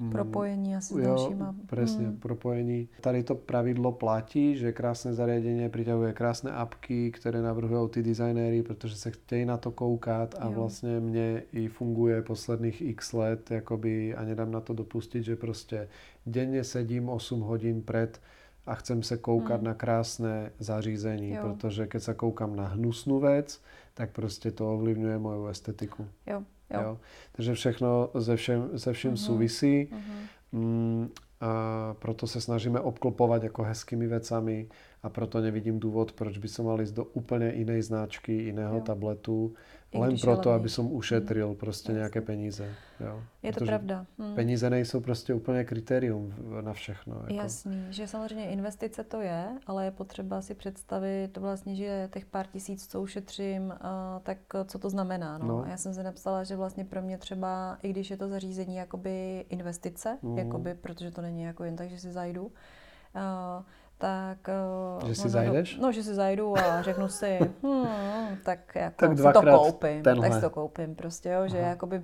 Propojení asi s dalšíma. Presne, mm. propojení. Tady to pravidlo platí, že krásné zariadenie priťahuje krásné apky, které navrhují ty designéry, protože se chtějí na to koukat a jo. vlastně mě i funguje posledných x let jakoby, a nedám na to dopustit, že prostě denně sedím 8 hodin před a chcem se koukat mm. na krásné zařízení, jo. protože keď se koukám na hnusnou věc, tak prostě to ovlivňuje moju estetiku. Jo. Jo. Jo? Takže všechno ze všem, ze všem uh-huh. souvisí. Uh-huh. A proto se snažíme obklopovat jako hezkými věcami a proto nevidím důvod, proč by se mal ísť do úplně jiné značky, jiného jo. tabletu, len proto, aby som ušetril hmm. prostě nějaké peníze. Jo. Je to pravda. Hmm. Peníze nejsou prostě úplně kritérium na všechno. Jako. Jasný, že samozřejmě investice to je, ale je potřeba si představit vlastně, že těch pár tisíc, co ušetřím, tak co to znamená. No? No. A já jsem se napsala, že vlastně pro mě třeba, i když je to zařízení jakoby investice, hmm. jakoby, protože to není jako jen tak, že si zajdu, tak... Eh, že si zajdeš? No, že si zajdu a řeknu si, [laughs] hmm, tak jako tak si to koupím. Tenhle. Tak si to koupím prostě, jo, že jakoby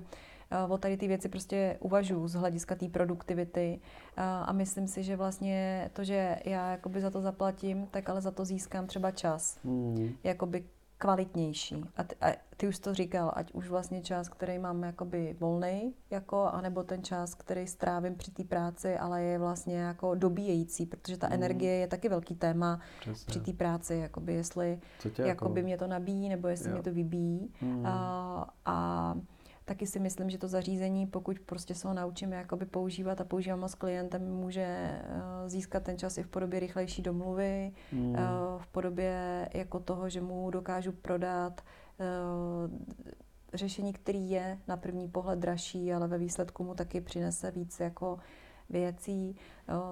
eh, o tady ty věci prostě uvažuji z hlediska té produktivity a, a myslím si, že vlastně to, že já jakoby za to zaplatím, tak ale za to získám třeba čas. Mm. Jakoby kvalitnější. A ty, a ty už to říkal, ať už vlastně čas, který mám jakoby volný, jako, anebo ten čas, který strávím při té práci, ale je vlastně jako dobíjející, protože ta mm. energie je taky velký téma Přesně. při té práci, jakoby jestli jakoby jako... mě to nabíjí, nebo jestli jo. mě to vybíjí. Mm. A, a taky si myslím, že to zařízení, pokud prostě se ho naučíme jakoby používat a používám ho s klientem, může eh, získat ten čas i v podobě rychlejší domluvy, mm. v podobě jako toho, že mu dokážu prodat eh, řešení, který je na první pohled dražší, ale ve výsledku mu taky přinese víc jako věcí.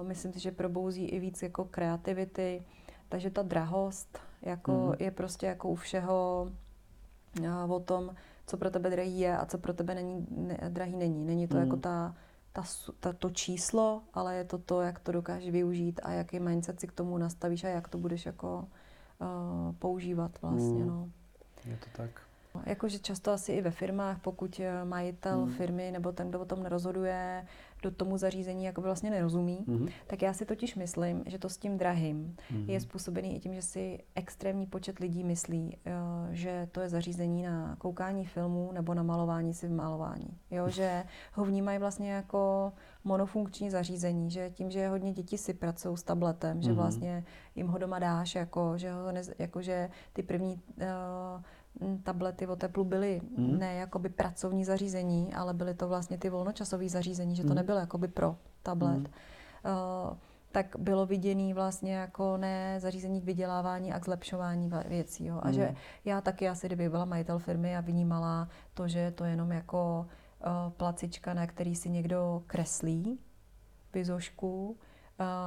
Myslím si, že probouzí i víc jako kreativity, takže ta drahost jako mm. je prostě jako u všeho o tom, co pro tebe drahý je a co pro tebe není, ne, drahý není. Není to mm. jako ta, ta, ta, to číslo, ale je to to, jak to dokážeš využít a jaký mindset si k tomu nastavíš a jak to budeš jako uh, používat vlastně. Mm. No. Je to tak. Jakože často asi i ve firmách, pokud eh, majitel mm. firmy nebo ten, kdo o tom nerozhoduje, do tomu zařízení jako vlastně nerozumí, mm-hmm. tak já si totiž myslím, že to s tím drahým mm-hmm. je způsobený i tím, že si extrémní počet lidí myslí, jo, eh, že to je zařízení na koukání filmů nebo na malování si v malování. Jo, že ho vnímají vlastně jako monofunkční zařízení, že tím, že hodně děti si pracují s tabletem, mm-hmm. že mhm. vlastně jim ho doma dáš, jako, že, ho ne, jako, že ty první uh, tablety o teplu byly mm. ne jakoby pracovní zařízení, ale byly to vlastně ty volnočasové zařízení, že to mm. nebylo jakoby pro tablet. Mm. Uh, tak bylo viděný vlastně jako ne zařízení k vydělávání a k zlepšování věcí. Jo. A mm. že já taky asi, kdyby byla majitel firmy a vnímala to, že je to jenom jako uh, placička, na který si někdo kreslí vizošku,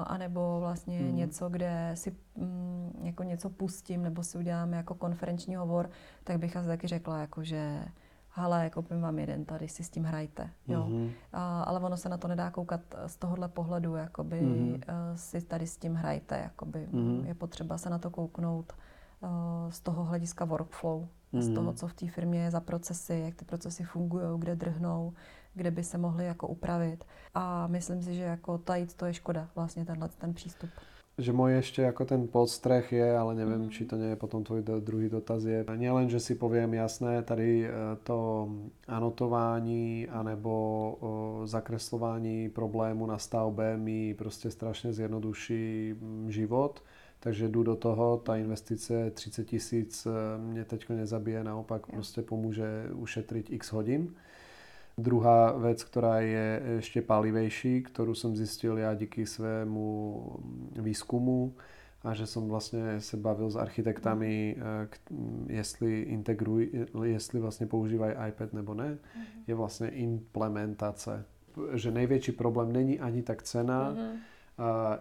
anebo vlastně hmm. něco, kde si mm, jako něco pustím, nebo si udělám jako konferenční hovor, tak bych asi taky řekla, jako, že hele, koupím vám jeden, tady si s tím hrajte. Jo. Mm-hmm. A, ale ono se na to nedá koukat z tohohle pohledu, jakoby mm-hmm. si tady s tím hrajte. Jakoby. Mm-hmm. Je potřeba se na to kouknout z toho hlediska workflow, mm. z mhm. toho, co v té firmě je za procesy, jak ty procesy fungují, kde drhnou, kde by se mohly jako upravit. A myslím si, že jako tajit to je škoda, vlastně tenhle ten přístup. Že můj ještě jako ten podstreh je, ale nevím, mm. či to nie je potom tvoj do, druhý dotaz je. Nielen, že si poviem jasné, tady eh, to anotování anebo o, zakreslování problému na stavbe mi prostě strašně zjednoduší život. Takže jdu do toho, ta investice 30 tisíc eh, mě teď nezabije, naopak prostě pomůže ušetřit x hodin. Druhá vec, ktorá je ešte palivejší, ktorú som zistil ja díky svému výskumu a že som vlastne se bavil s architektami, eh, jestli integruj, jestli vlastně používají iPad nebo ne, mhm. je vlastně implementace. Že největší problém není ani tak cena, mm-hmm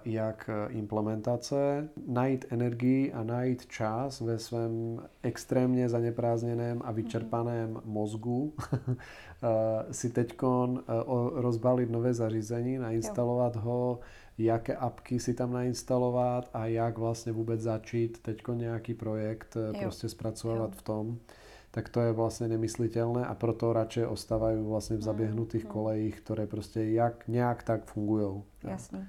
jak implementace, najít energii a najít čas ve svém extrémně zaneprázdněném a vyčerpaném mm-hmm. mozgu [laughs] si teď rozbalit nové zařízení, nainstalovat ho, jaké apky si tam nainstalovat a jak vlastně vůbec začít teď nějaký projekt jo. prostě zpracovat jo. v tom tak to je vlastně nemyslitelné a proto radšej ostávají vlastně v zaběhnutých mm, kolejích, které prostě jak nějak tak fungují. Jasně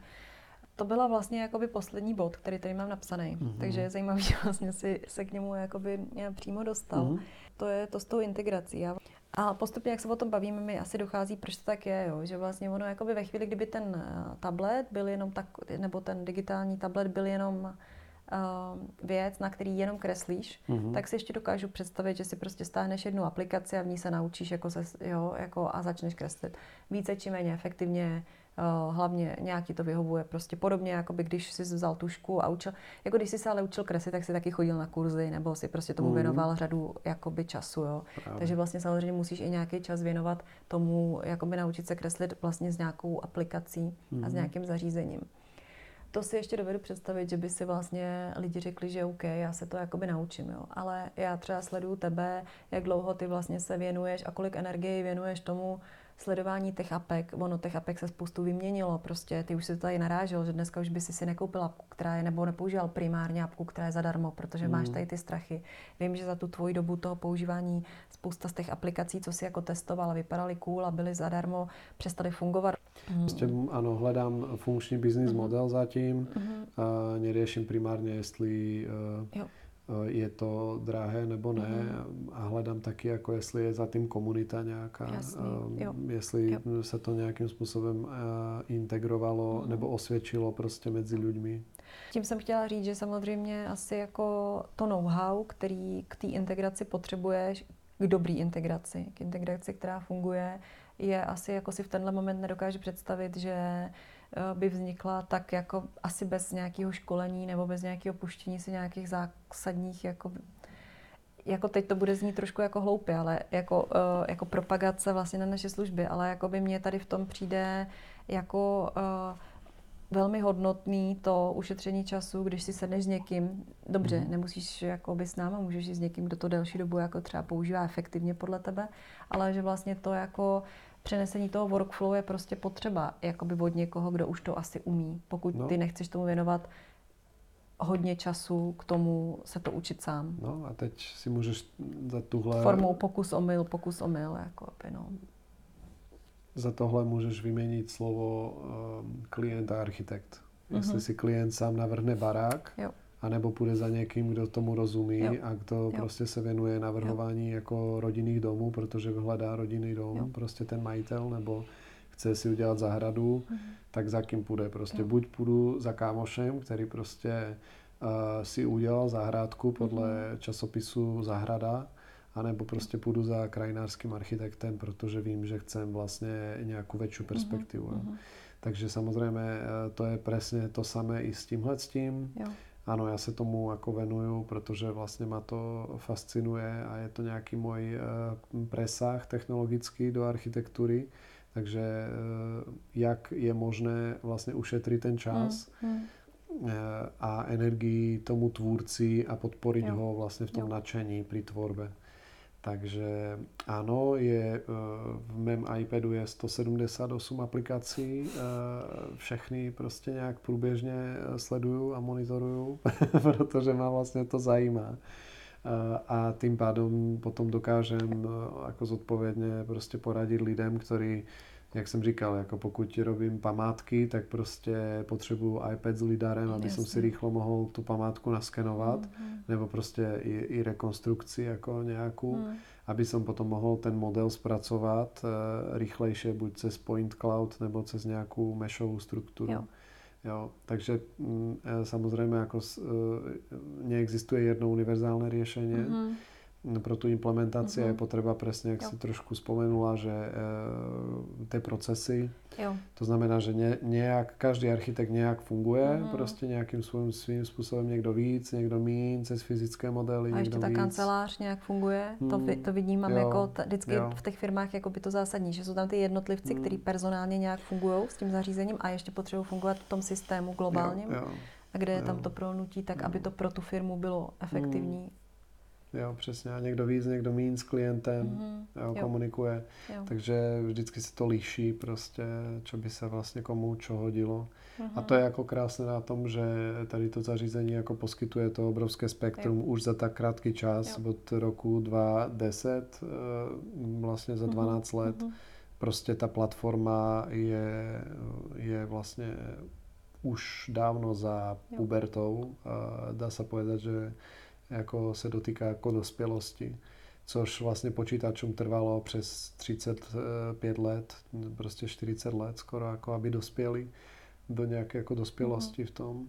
to byla vlastně jakoby poslední bod, který tady mám napsaný. Mm-hmm. Takže je zajímavý, [laughs] že vlastně si se k němu jakoby přímo dostal. Mm-hmm. To je to s tou integrací. A postupně, jak se o tom bavíme, mi asi dochází, proč to tak je, jo? že vlastně ono jakoby ve chvíli, kdyby ten eh, tablet byl jenom tak, nebo ten digitální tablet byl jenom uh, věc, na který jenom kreslíš, mm-hmm. tak si ještě dokážu představit, že si prostě stáhneš jednu aplikaci a v ní se naučíš jako se, jo, jako a začneš kreslit. Více či méně efektivně, Eh, hlavně nějaký to vyhovuje. Prostě podobně, jako by když jsi vzal tušku a učil, jako když jsi se ale učil kreslit, tak si taky chodil na kurzy nebo si prostě tomu mm. věnoval řadu jakoby času, jo. Právě. Takže vlastně samozřejmě musíš i nějaký čas věnovat tomu, jakoby naučit se kreslit vlastně s nějakou aplikací mm. a s mhm. nějakým zařízením. To si ještě dovedu představit, že by si vlastně lidi řekli, že OK, já se to jakoby naučím, jo. Ale já třeba sleduju tebe, jak dlouho ty vlastně se věnuješ a kolik energie věnuješ tomu, sledování těch apek, ono těch apek se spoustu vyměnilo, prostě ty už si to tady narážel, že dneska už by si si nekoupil apku, která je, nebo nepoužíval primárně apku, která je zadarmo, protože mm. máš tady ty strachy. Vím, že za tu tvoji dobu toho používání spousta z těch aplikací, co si jako testoval, vypadaly cool a byly zadarmo, přestaly fungovat. Mm. Prostě ano, hledám funkční business mm. model zatím, mm. a neřeším primárně, jestli uh, jo Eh, je to drahé nebo ne mm. a hledám taky, jako jestli je za tím komunita nějaká, Jasný, eh, jo. jestli jo. se to nějakým způsobem eh, integrovalo mm. nebo osvědčilo prostě mezi lidmi. Tím jsem chtěla říct, že samozřejmě asi jako to know-how, který k té integraci potřebuješ, k dobrý integraci, k integraci, která funguje, je asi jako si v tenhle moment nedokážu představit, že Eh, by vznikla tak jako asi bez nějakého školení nebo bez nějakého puštění si nějakých zásadních jako jako teď to bude znít trošku jako hloupě, ale jako, uh, jako propagace vlastně na naše služby, ale jako by mě tady v tom přijde jako uh, velmi hodnotný to ušetření času, když si sedneš s někým, dobře, mm. nemusíš jako by s náma, můžeš jít s někým, kdo to delší dobu jako třeba používá efektivně podle tebe, ale že vlastně to jako přenesení toho workflow je prostě potřeba jakoby od někoho, kdo už to asi umí. Pokud no. ty nechceš tomu věnovat hodně času k tomu se to učit sám. No a teď si můžeš za tuhle... Formou pokus omyl, pokus omyl, jako by, no. Za tohle můžeš vyměnit slovo um, klient a architekt. Jestli mm-hmm. si klient sám navrhne barák, jo anebo půjde za někým, kdo tomu rozumí jo. a kdo jo. prostě se věnuje navrhování jo. jako rodinných domů, protože hledá rodinný dom, jo. prostě ten majitel, nebo chce si udělat zahradu, mhm. tak za kým půjde. Prostě jo. buď půjdu za kámošem, který prostě uh, si udělal zahrádku podle mhm. časopisu Zahrada, anebo prostě půjdu za krajinářským architektem, protože vím, že chcem vlastně nějakou větší mhm. perspektivu. Mm-hmm. Takže samozřejmě eh, to je přesně to samé i s tímhle s tím. Jo ano, já se tomu jako venuju, protože vlastně ma to fascinuje a je to nějaký můj uh, presah technologický do architektury. Takže uh, jak je možné vlastně ušetřit ten čas mm, mm. Uh, a energii tomu tvůrci a podporit jo. ho vlastně v tom jo. nadšení při tvorbe. Takže áno, je, v mém iPadu je 178 aplikací, všechny prostě nějak průběžně sleduju a monitoruju, [laughs] protože má vlastně to zajímá. A tým pádom potom dokážem jako zodpovědně prostě poradit lidem, ktorí jak jsem říkal, jako pokud robím památky, tak prostě potřebuju iPad s lidarem, aby jsem si rýchlo mohl tu památku naskenovat, mm-hmm. nebo prostě i, i rekonstrukci jako nějakou, mm. aby som potom mohl ten model zpracovat uh, rýchlejšie, buď cez Point Cloud, nebo cez nějakou meshovou strukturu. Jo. Jo, takže mm, e, samozřejmě jako e, neexistuje jedno univerzálne riešenie. Mm-hmm pro tu implementaci mm-hmm. je potřeba přesně, jak jo. si trošku spomenula, že e, ty procesy, jo. to znamená, že ne, nějak, každý architekt nějak funguje, mm-hmm. prostě nějakým svým, svým způsobem někdo víc, někdo míň, cez fyzické modely, A ještě ta víc. kancelář nějak funguje, mm, to, mhm. to vidím, jo, jako t- vždycky jo. v těch firmách jako by to zásadní, že jsou tam ty jednotlivci, mm. kteří personálně nějak fungují s tím zařízením a ještě potřebují fungovat v tom systému globálním. Jo, jo. A kde je jo. tam to prolnutí, tak aby to pro tu firmu bylo efektivní. Jo, přesně. A někdo víc, někdo mín s klientem mm-hmm. jo, jo. komunikuje. Jo. Takže vždycky se to líší prostě, čo by se vlastně komu čo hodilo. Mm-hmm. A to je jako krásné na tom, že tady to zařízení jako poskytuje to obrovské spektrum jo. už za tak krátký čas, jo. od roku 2010, eh, vlastně za 12 mm-hmm. let. Mm-hmm. Prostě ta platforma je, je vlastně už dávno za jo. pubertou. Dá se povedať, že jako se dotýká jako dospělosti, což vlastně počítačům trvalo přes 35 let, prostě 40 let skoro, jako aby dospěli do nějaké jako dospělosti mm-hmm. v tom.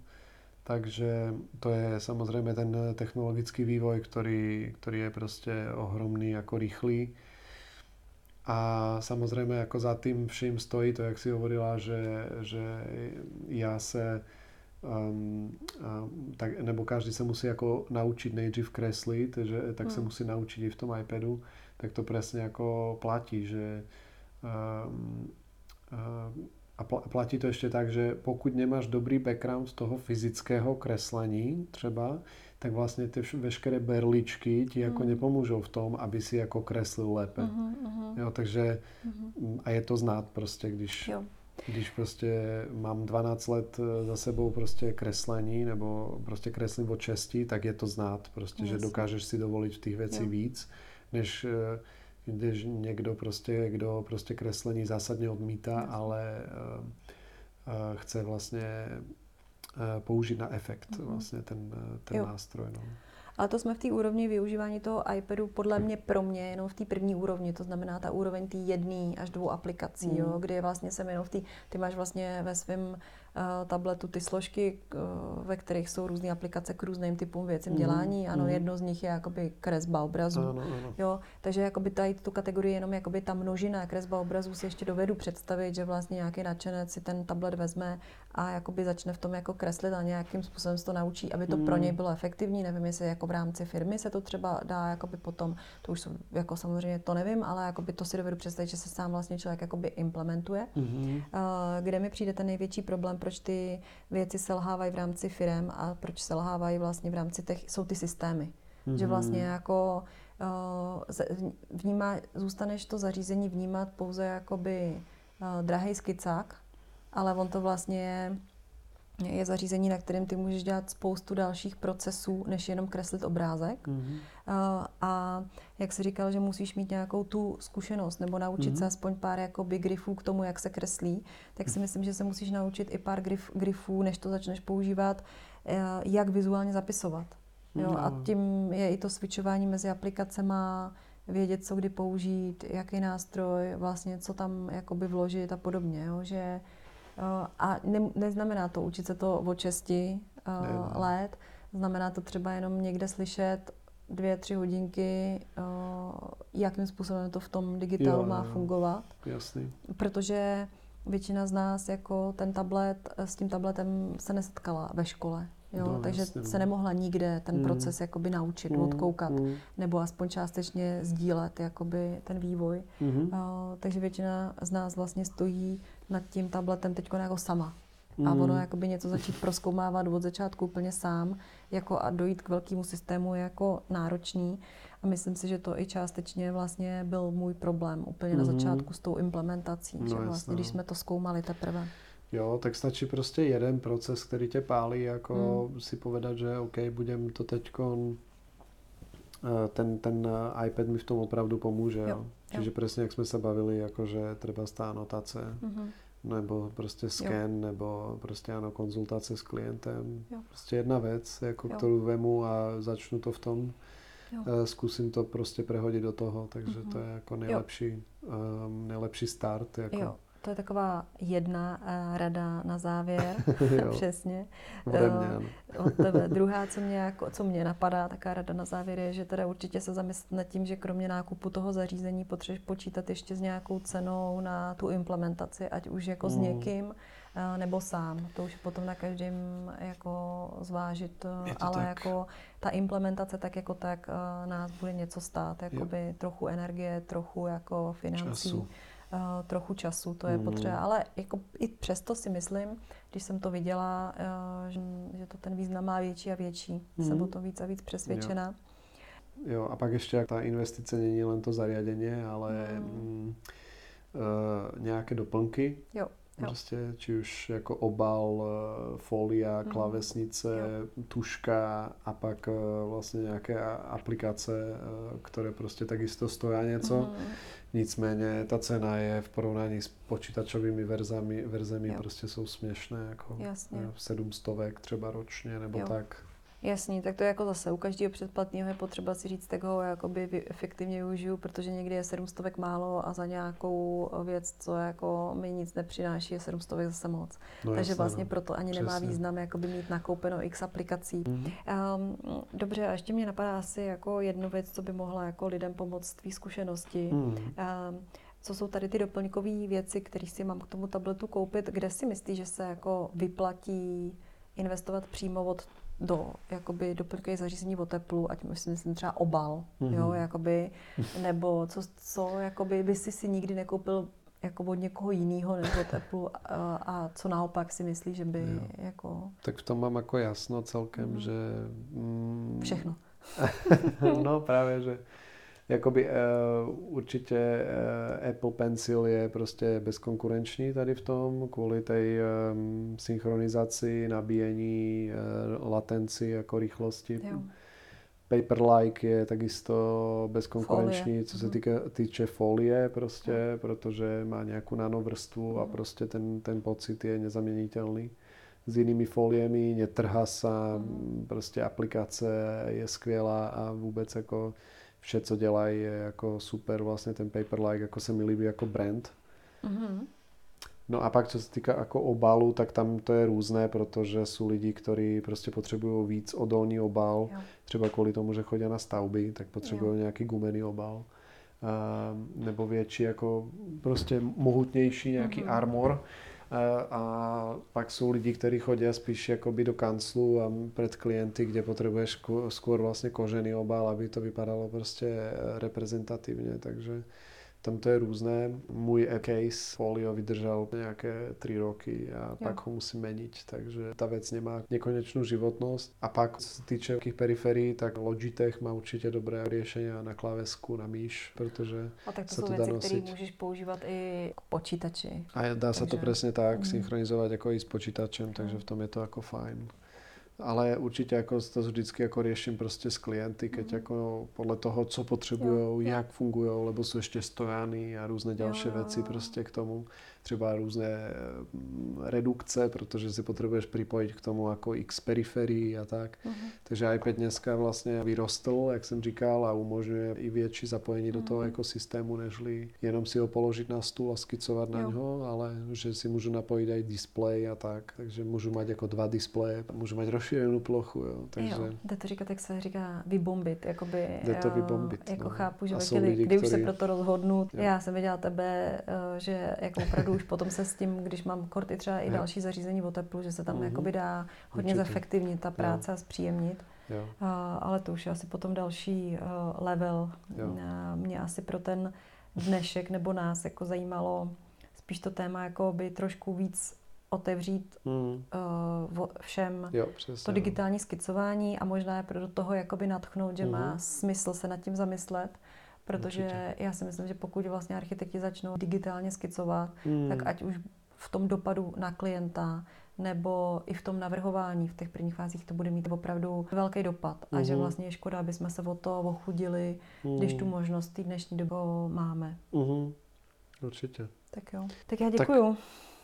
Takže to je samozřejmě ten technologický vývoj, který, který je prostě ohromný, jako rychlý. A samozřejmě jako za tím vším stojí to, jak si hovorila, že, že já se um, um, tak, nebo každý se musí jako naučit nejdřív kreslit, že tak hmm. se musí naučit i v tom iPadu, tak to přesně jako platí, že um, um, a platí to ještě tak, že pokud nemáš dobrý background toho fyzického kreslení třeba, tak vlastně ty veškeré berličky ti jako mm. nepomůžou v tom, aby si jako kreslil lépe. Mm, mm. Jo, takže mm. a je to znát prostě, když jo. Když prostě mám 12 let eh, za sebou prostě kreslení nebo prostě kreslím od česti, tak je to znát prostě, Jasně. že dokážeš si dovolit v těch věcí víc, než eh, když někdo prostě, kdo prostě kreslení zásadně odmítá, Jasně. ale uh, chce vlastně použít na efekt mm-hmm. vlastně ten, ten nástroj. No. Ale to jsme v té úrovni využívání toho iPadu podle mě pro mě jenom v té první úrovni, to znamená ta úroveň té jedné až dvou aplikací, mm. jo, kdy vlastně jsem jenom v té, ty máš vlastně ve svém Eh, tabletu ty složky, eh, ve kterých jsou různé aplikace k různým typům věcem mm, dělání. Ano, mm. jedno z nich je jakoby kresba obrazu. Ano, ano. Jo, takže jakoby tady tu kategorii jenom jakoby ta množina kresba obrazů si ještě dovedu představit, že vlastně nějaký nadšenec si ten tablet vezme a jakoby začne v tom jako kreslit a nějakým způsobem se to naučí, aby to mm. pro něj bylo efektivní. Nevím, jestli jako v rámci firmy se to třeba dá jakoby potom, to už jako samozřejmě to nevím, ale jakoby to si dovedu představit, že se sám vlastně člověk jakoby implementuje. Mm. Kde mi přijde ten největší problém, proč ty věci selhávají v rámci firm a proč selhávají vlastně v rámci těch, jsou ty systémy. Mm-hmm. Že vlastně jako uh, vnímá, zůstaneš to zařízení vnímat pouze jakoby uh, drahý skicák, ale on to vlastně je je zařízení, na kterém ty můžeš dělat spoustu dalších procesů, než jenom kreslit obrázek. Mm-hmm. A jak jsi říkal, že musíš mít nějakou tu zkušenost nebo naučit mm-hmm. se aspoň pár jakoby grifů k tomu, jak se kreslí, tak si myslím, že se musíš naučit i pár grif, grifů, než to začneš používat, eh, jak vizuálně zapisovat. Jo? No. A tím je i to switchování mezi aplikacemi, vědět, co kdy použít, jaký nástroj, vlastně co tam jakoby vložit a podobně. Jo? Že Eh, a ne, neznamená to učit se to o česti uh, let, znamená to třeba jenom někde slyšet dvě, tři hodinky, uh, jakým způsobem to v tom digitálu jo, má jo. fungovat. Jasný. Protože většina z nás jako ten tablet, s tím tabletem se nesetkala ve škole. Jo, no, takže jasně, se no. nemohla nikde ten mm. proces jakoby naučit, mm. odkoukat, mm. nebo aspoň částečně sdílet jakoby ten vývoj. Mm. Uh, takže většina z nás vlastně stojí nad tím tabletem teď jako sama. mm. a ono jakoby něco začít proskoumávat od začátku úplně sám jako a dojít k velkému systému je jako náročný. A myslím si, že to i částečně vlastně byl můj problém úplně mm. na začátku s tou implementací, no, že vlastně, když no. jsme to zkoumali teprve. Jo, tak stačí prostě jeden proces, který tě pálí, jako mm. si povedat, že OK, budem to teďko eh, ten, ten eh, iPad mi v tom opravdu pomůže. Jo. Jo. Čiže jo. presne, jak sme sa bavili, akože treba tá anotace, mm-hmm. nebo prostě scan, jo. nebo prostě ano, konzultace s klientem. Jo. Prostě jedna vec, jako, jo. kterou vemu a začnu to v tom, jo. Uh, zkusím to prostě prehodit do toho, takže mm-hmm. to je jako nejlepší, um, nejlepší start. Jako. Jo. To je taková jedna uh, rada na závěr, [laughs] přesně. Ode mě, ano. Od tebe. [laughs] Druhá, co mě, jako, co mě napadá, taká rada na závěr je, že teda určitě se zamyslet nad tím, že kromě nákupu toho zařízení potřebuješ počítat ještě s nějakou cenou na tu implementaci, ať už jako mm. s někým, uh, nebo sám. To už potom na každém jako zvážit, ale tak. jako ta implementace tak jako tak uh, nás bude něco stát, jakoby jo. trochu energie, trochu jako financí. Času uh, trochu času, to je mm. potřeba. Ale jako i přesto si myslím, když jsem to viděla, uh, že, že to ten význam má větší a větší. Mm. Jsem o tom víc a víc přesvědčena. Jo. Jo, a pak ještě ta investice není len to zariadenie, ale mm. Mm, uh, nějaké doplnky. Jo. Jo. Prostě, či už jako obal, folia, mm. klávesnice, jo. tuška a pak vlastně nějaké aplikace, které prostě takisto stojí něco. Mm. Nicméně ta cena je v porovnání s počítačovými verzami, verzemi jo. prostě jsou směšné, jako Jasně. sedm stovek třeba ročně nebo jo. tak. Jasný, tak to je jako zase u každého předplatného je potřeba si říct, tak ho jakoby efektivně využiju, protože někdy je 700 málo a za nějakou věc, co jako mi nic nepřináší, je 700 zase moc. No, Takže jasný, vlastně no. proto ani Přesně. nemá význam jakoby mít nakoupeno x aplikací. Mm-hmm. Um, dobře, a ještě mě napadá asi jako jednu věc, co by mohla jako lidem pomoct tvý zkušenosti. Mm. Um, co jsou tady ty doplňkové věci, které si mám k tomu tabletu koupit, kde si myslíš, že se jako vyplatí investovat přímo od do jakoby doplňkových zařízení o teplu, ať myslím, myslím třeba obal, mm-hmm. jo, jakoby, nebo co, co jakoby by si si nikdy nekoupil jako od někoho jiného nebo teplu a, a co naopak si myslí, že by jo. jako... Tak v tom mám jako jasno celkem, mm. že... Mm, Všechno. [laughs] no právě, že jakoby uh, určitě uh, Apple Pencil je prostě bezkonkurenční tady v tom, kvůli té um, synchronizaci, nabíjení, uh, latenci jako rychlosti. Jo. Paperlike je takisto bezkonkurenční, folie. co se mhm. týka, týče folie prostě, no. protože má nějakou nanovrstvu a mhm. prostě ten, ten pocit je nezaměnitelný s jinými foliemi, netrhá se, mm. prostě aplikace je skvělá a vůbec jako vše, co dělají, je jako super. Vlastně ten Paperlike jako se mi líbí jako brand. Mm-hmm. No a pak, co se týká jako obalu, tak tam to je různé, protože jsou lidi, kteří prostě potřebují víc odolný obal, jo. třeba kvůli tomu, že chodí na stavby, tak potřebují nějaký gumený obal. A, nebo větší, jako prostě mohutnější nějaký mm-hmm. armor a pak jsou lidi, kteří chodí spíš jakoby do kanclu a před klienty, kde potřebuješ skôr vlastně kožený obal, aby to vypadalo prostě reprezentativně, takže tam to je různé. Můj case folio vydržel nějaké tři roky a jo. pak ho musím meniť, takže ta věc nemá nekonečnou životnost. A pak, co se týče jakých periferií, tak Logitech má určitě dobré řešení na klávesku, na myš, protože a tak to se jsou to věci, které můžeš používat i k počítači. A dá takže... se to přesně tak mm. synchronizovat jako i s počítačem, takže v tom je to jako fajn ale určitě jako to vždycky jako řeším prostě s klienty, keď mm. jako podle toho, co potřebují, jak fungují, lebo jsou ještě stojany a různé další věci prostě k tomu třeba různé mm, redukce, protože si potřebuješ připojit k tomu jako x periferií a tak. Uh-huh. Takže iPad dneska vlastně vyrostl, jak jsem říkal, a umožňuje i větší zapojení uh-huh. do toho mhm. ekosystému, nežli jenom si ho položit na stůl a skicovat na něho, ale že si můžu napojit i display a tak. Takže můžu mít jako dva displeje, můžu mít rozšířenou plochu. Jo. Takže... Jo, jde to říkat, jak se říká, vybombit. Jakoby, jde to vybombit. Jako no. chápu, že kdy, lidi, kdy už který... se pro to rozhodnu. Jo. Já jsem viděla tebe, eh, že jako opravdu už potom se s tím, když mám korty třeba i další zařízení o teplu, že se tam mm-hmm. jakoby dá hodně Určitě. zefektivnit ta práce jo. a zpříjemnit. Jo. Uh, ale to už je asi potom další uh, level. Uh, mě asi pro ten dnešek nebo nás jako zajímalo spíš to téma jako by trošku víc otevřít Mm. uh, všem Jo, přesně. to no. digitální skicování a možná je pro do toho jakoby natchnout, že má Mhm. smysl se nad tím zamyslet, protože Určitě. já si myslím, že pokud vlastně architekti začnou digitálně skicovat, Mm. tak ať už v tom dopadu na klienta nebo i v tom navrhování v těch prvních fázích to bude mít opravdu velký dopad a že Mhm. vlastně je škoda, aby jsme se o to ochudili, když tu Mm. možnost té dnešní dobou máme. Mhm. Určitě. Tak jo. Tak já děkuju.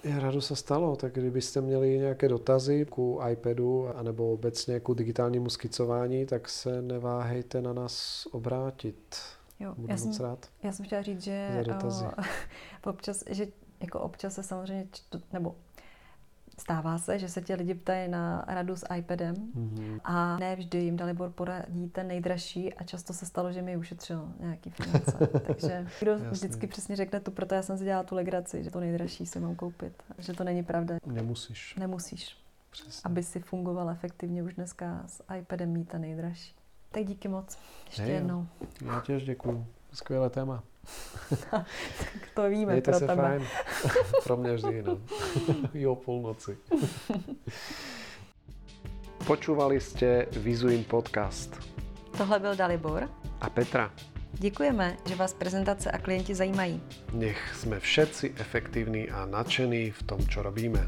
Je rádo se stalo, tak kdybyste měli nějaké dotazy ku iPadu anebo obecně ku digitálnímu skicování, tak se neváhejte na nás obrátit. Jo, Budu já, moc jsem, rád. já jsem chtěla říct, že o, [laughs] občas, že jako občas se samozřejmě čtu, nebo stává se, že se ti lidi ptají na radu s iPadem Mhm. a ne vždy jim Dalibor poradí ten nejdražší a často se stalo, že mi ušetřil nějaký finance. [laughs] Takže kdo Jasně. vždycky přesně řekne tu, proto já jsem si dělala tu legraci, že to nejdražší si mám koupit. Že to není pravda. Nemusíš. Nemusíš, Přesně. aby si fungoval efektivně už dneska s iPadem mít ten nejdražší. Tak díky moc. Ještě Hej jo. jednou. Já těž děkuju. Skvělé téma. [laughs] Tak to víme Mějte pro se tebe. fajn. [laughs] Pro mě vždy, no. [laughs] I o půlnoci. Počúvali ste Vizuin podcast. Tohle byl Dalibor. A Petra, Děkujeme, že vás prezentace a klienti zajímají. nech sme všetci efektívni a nadšení v tom, čo robíme.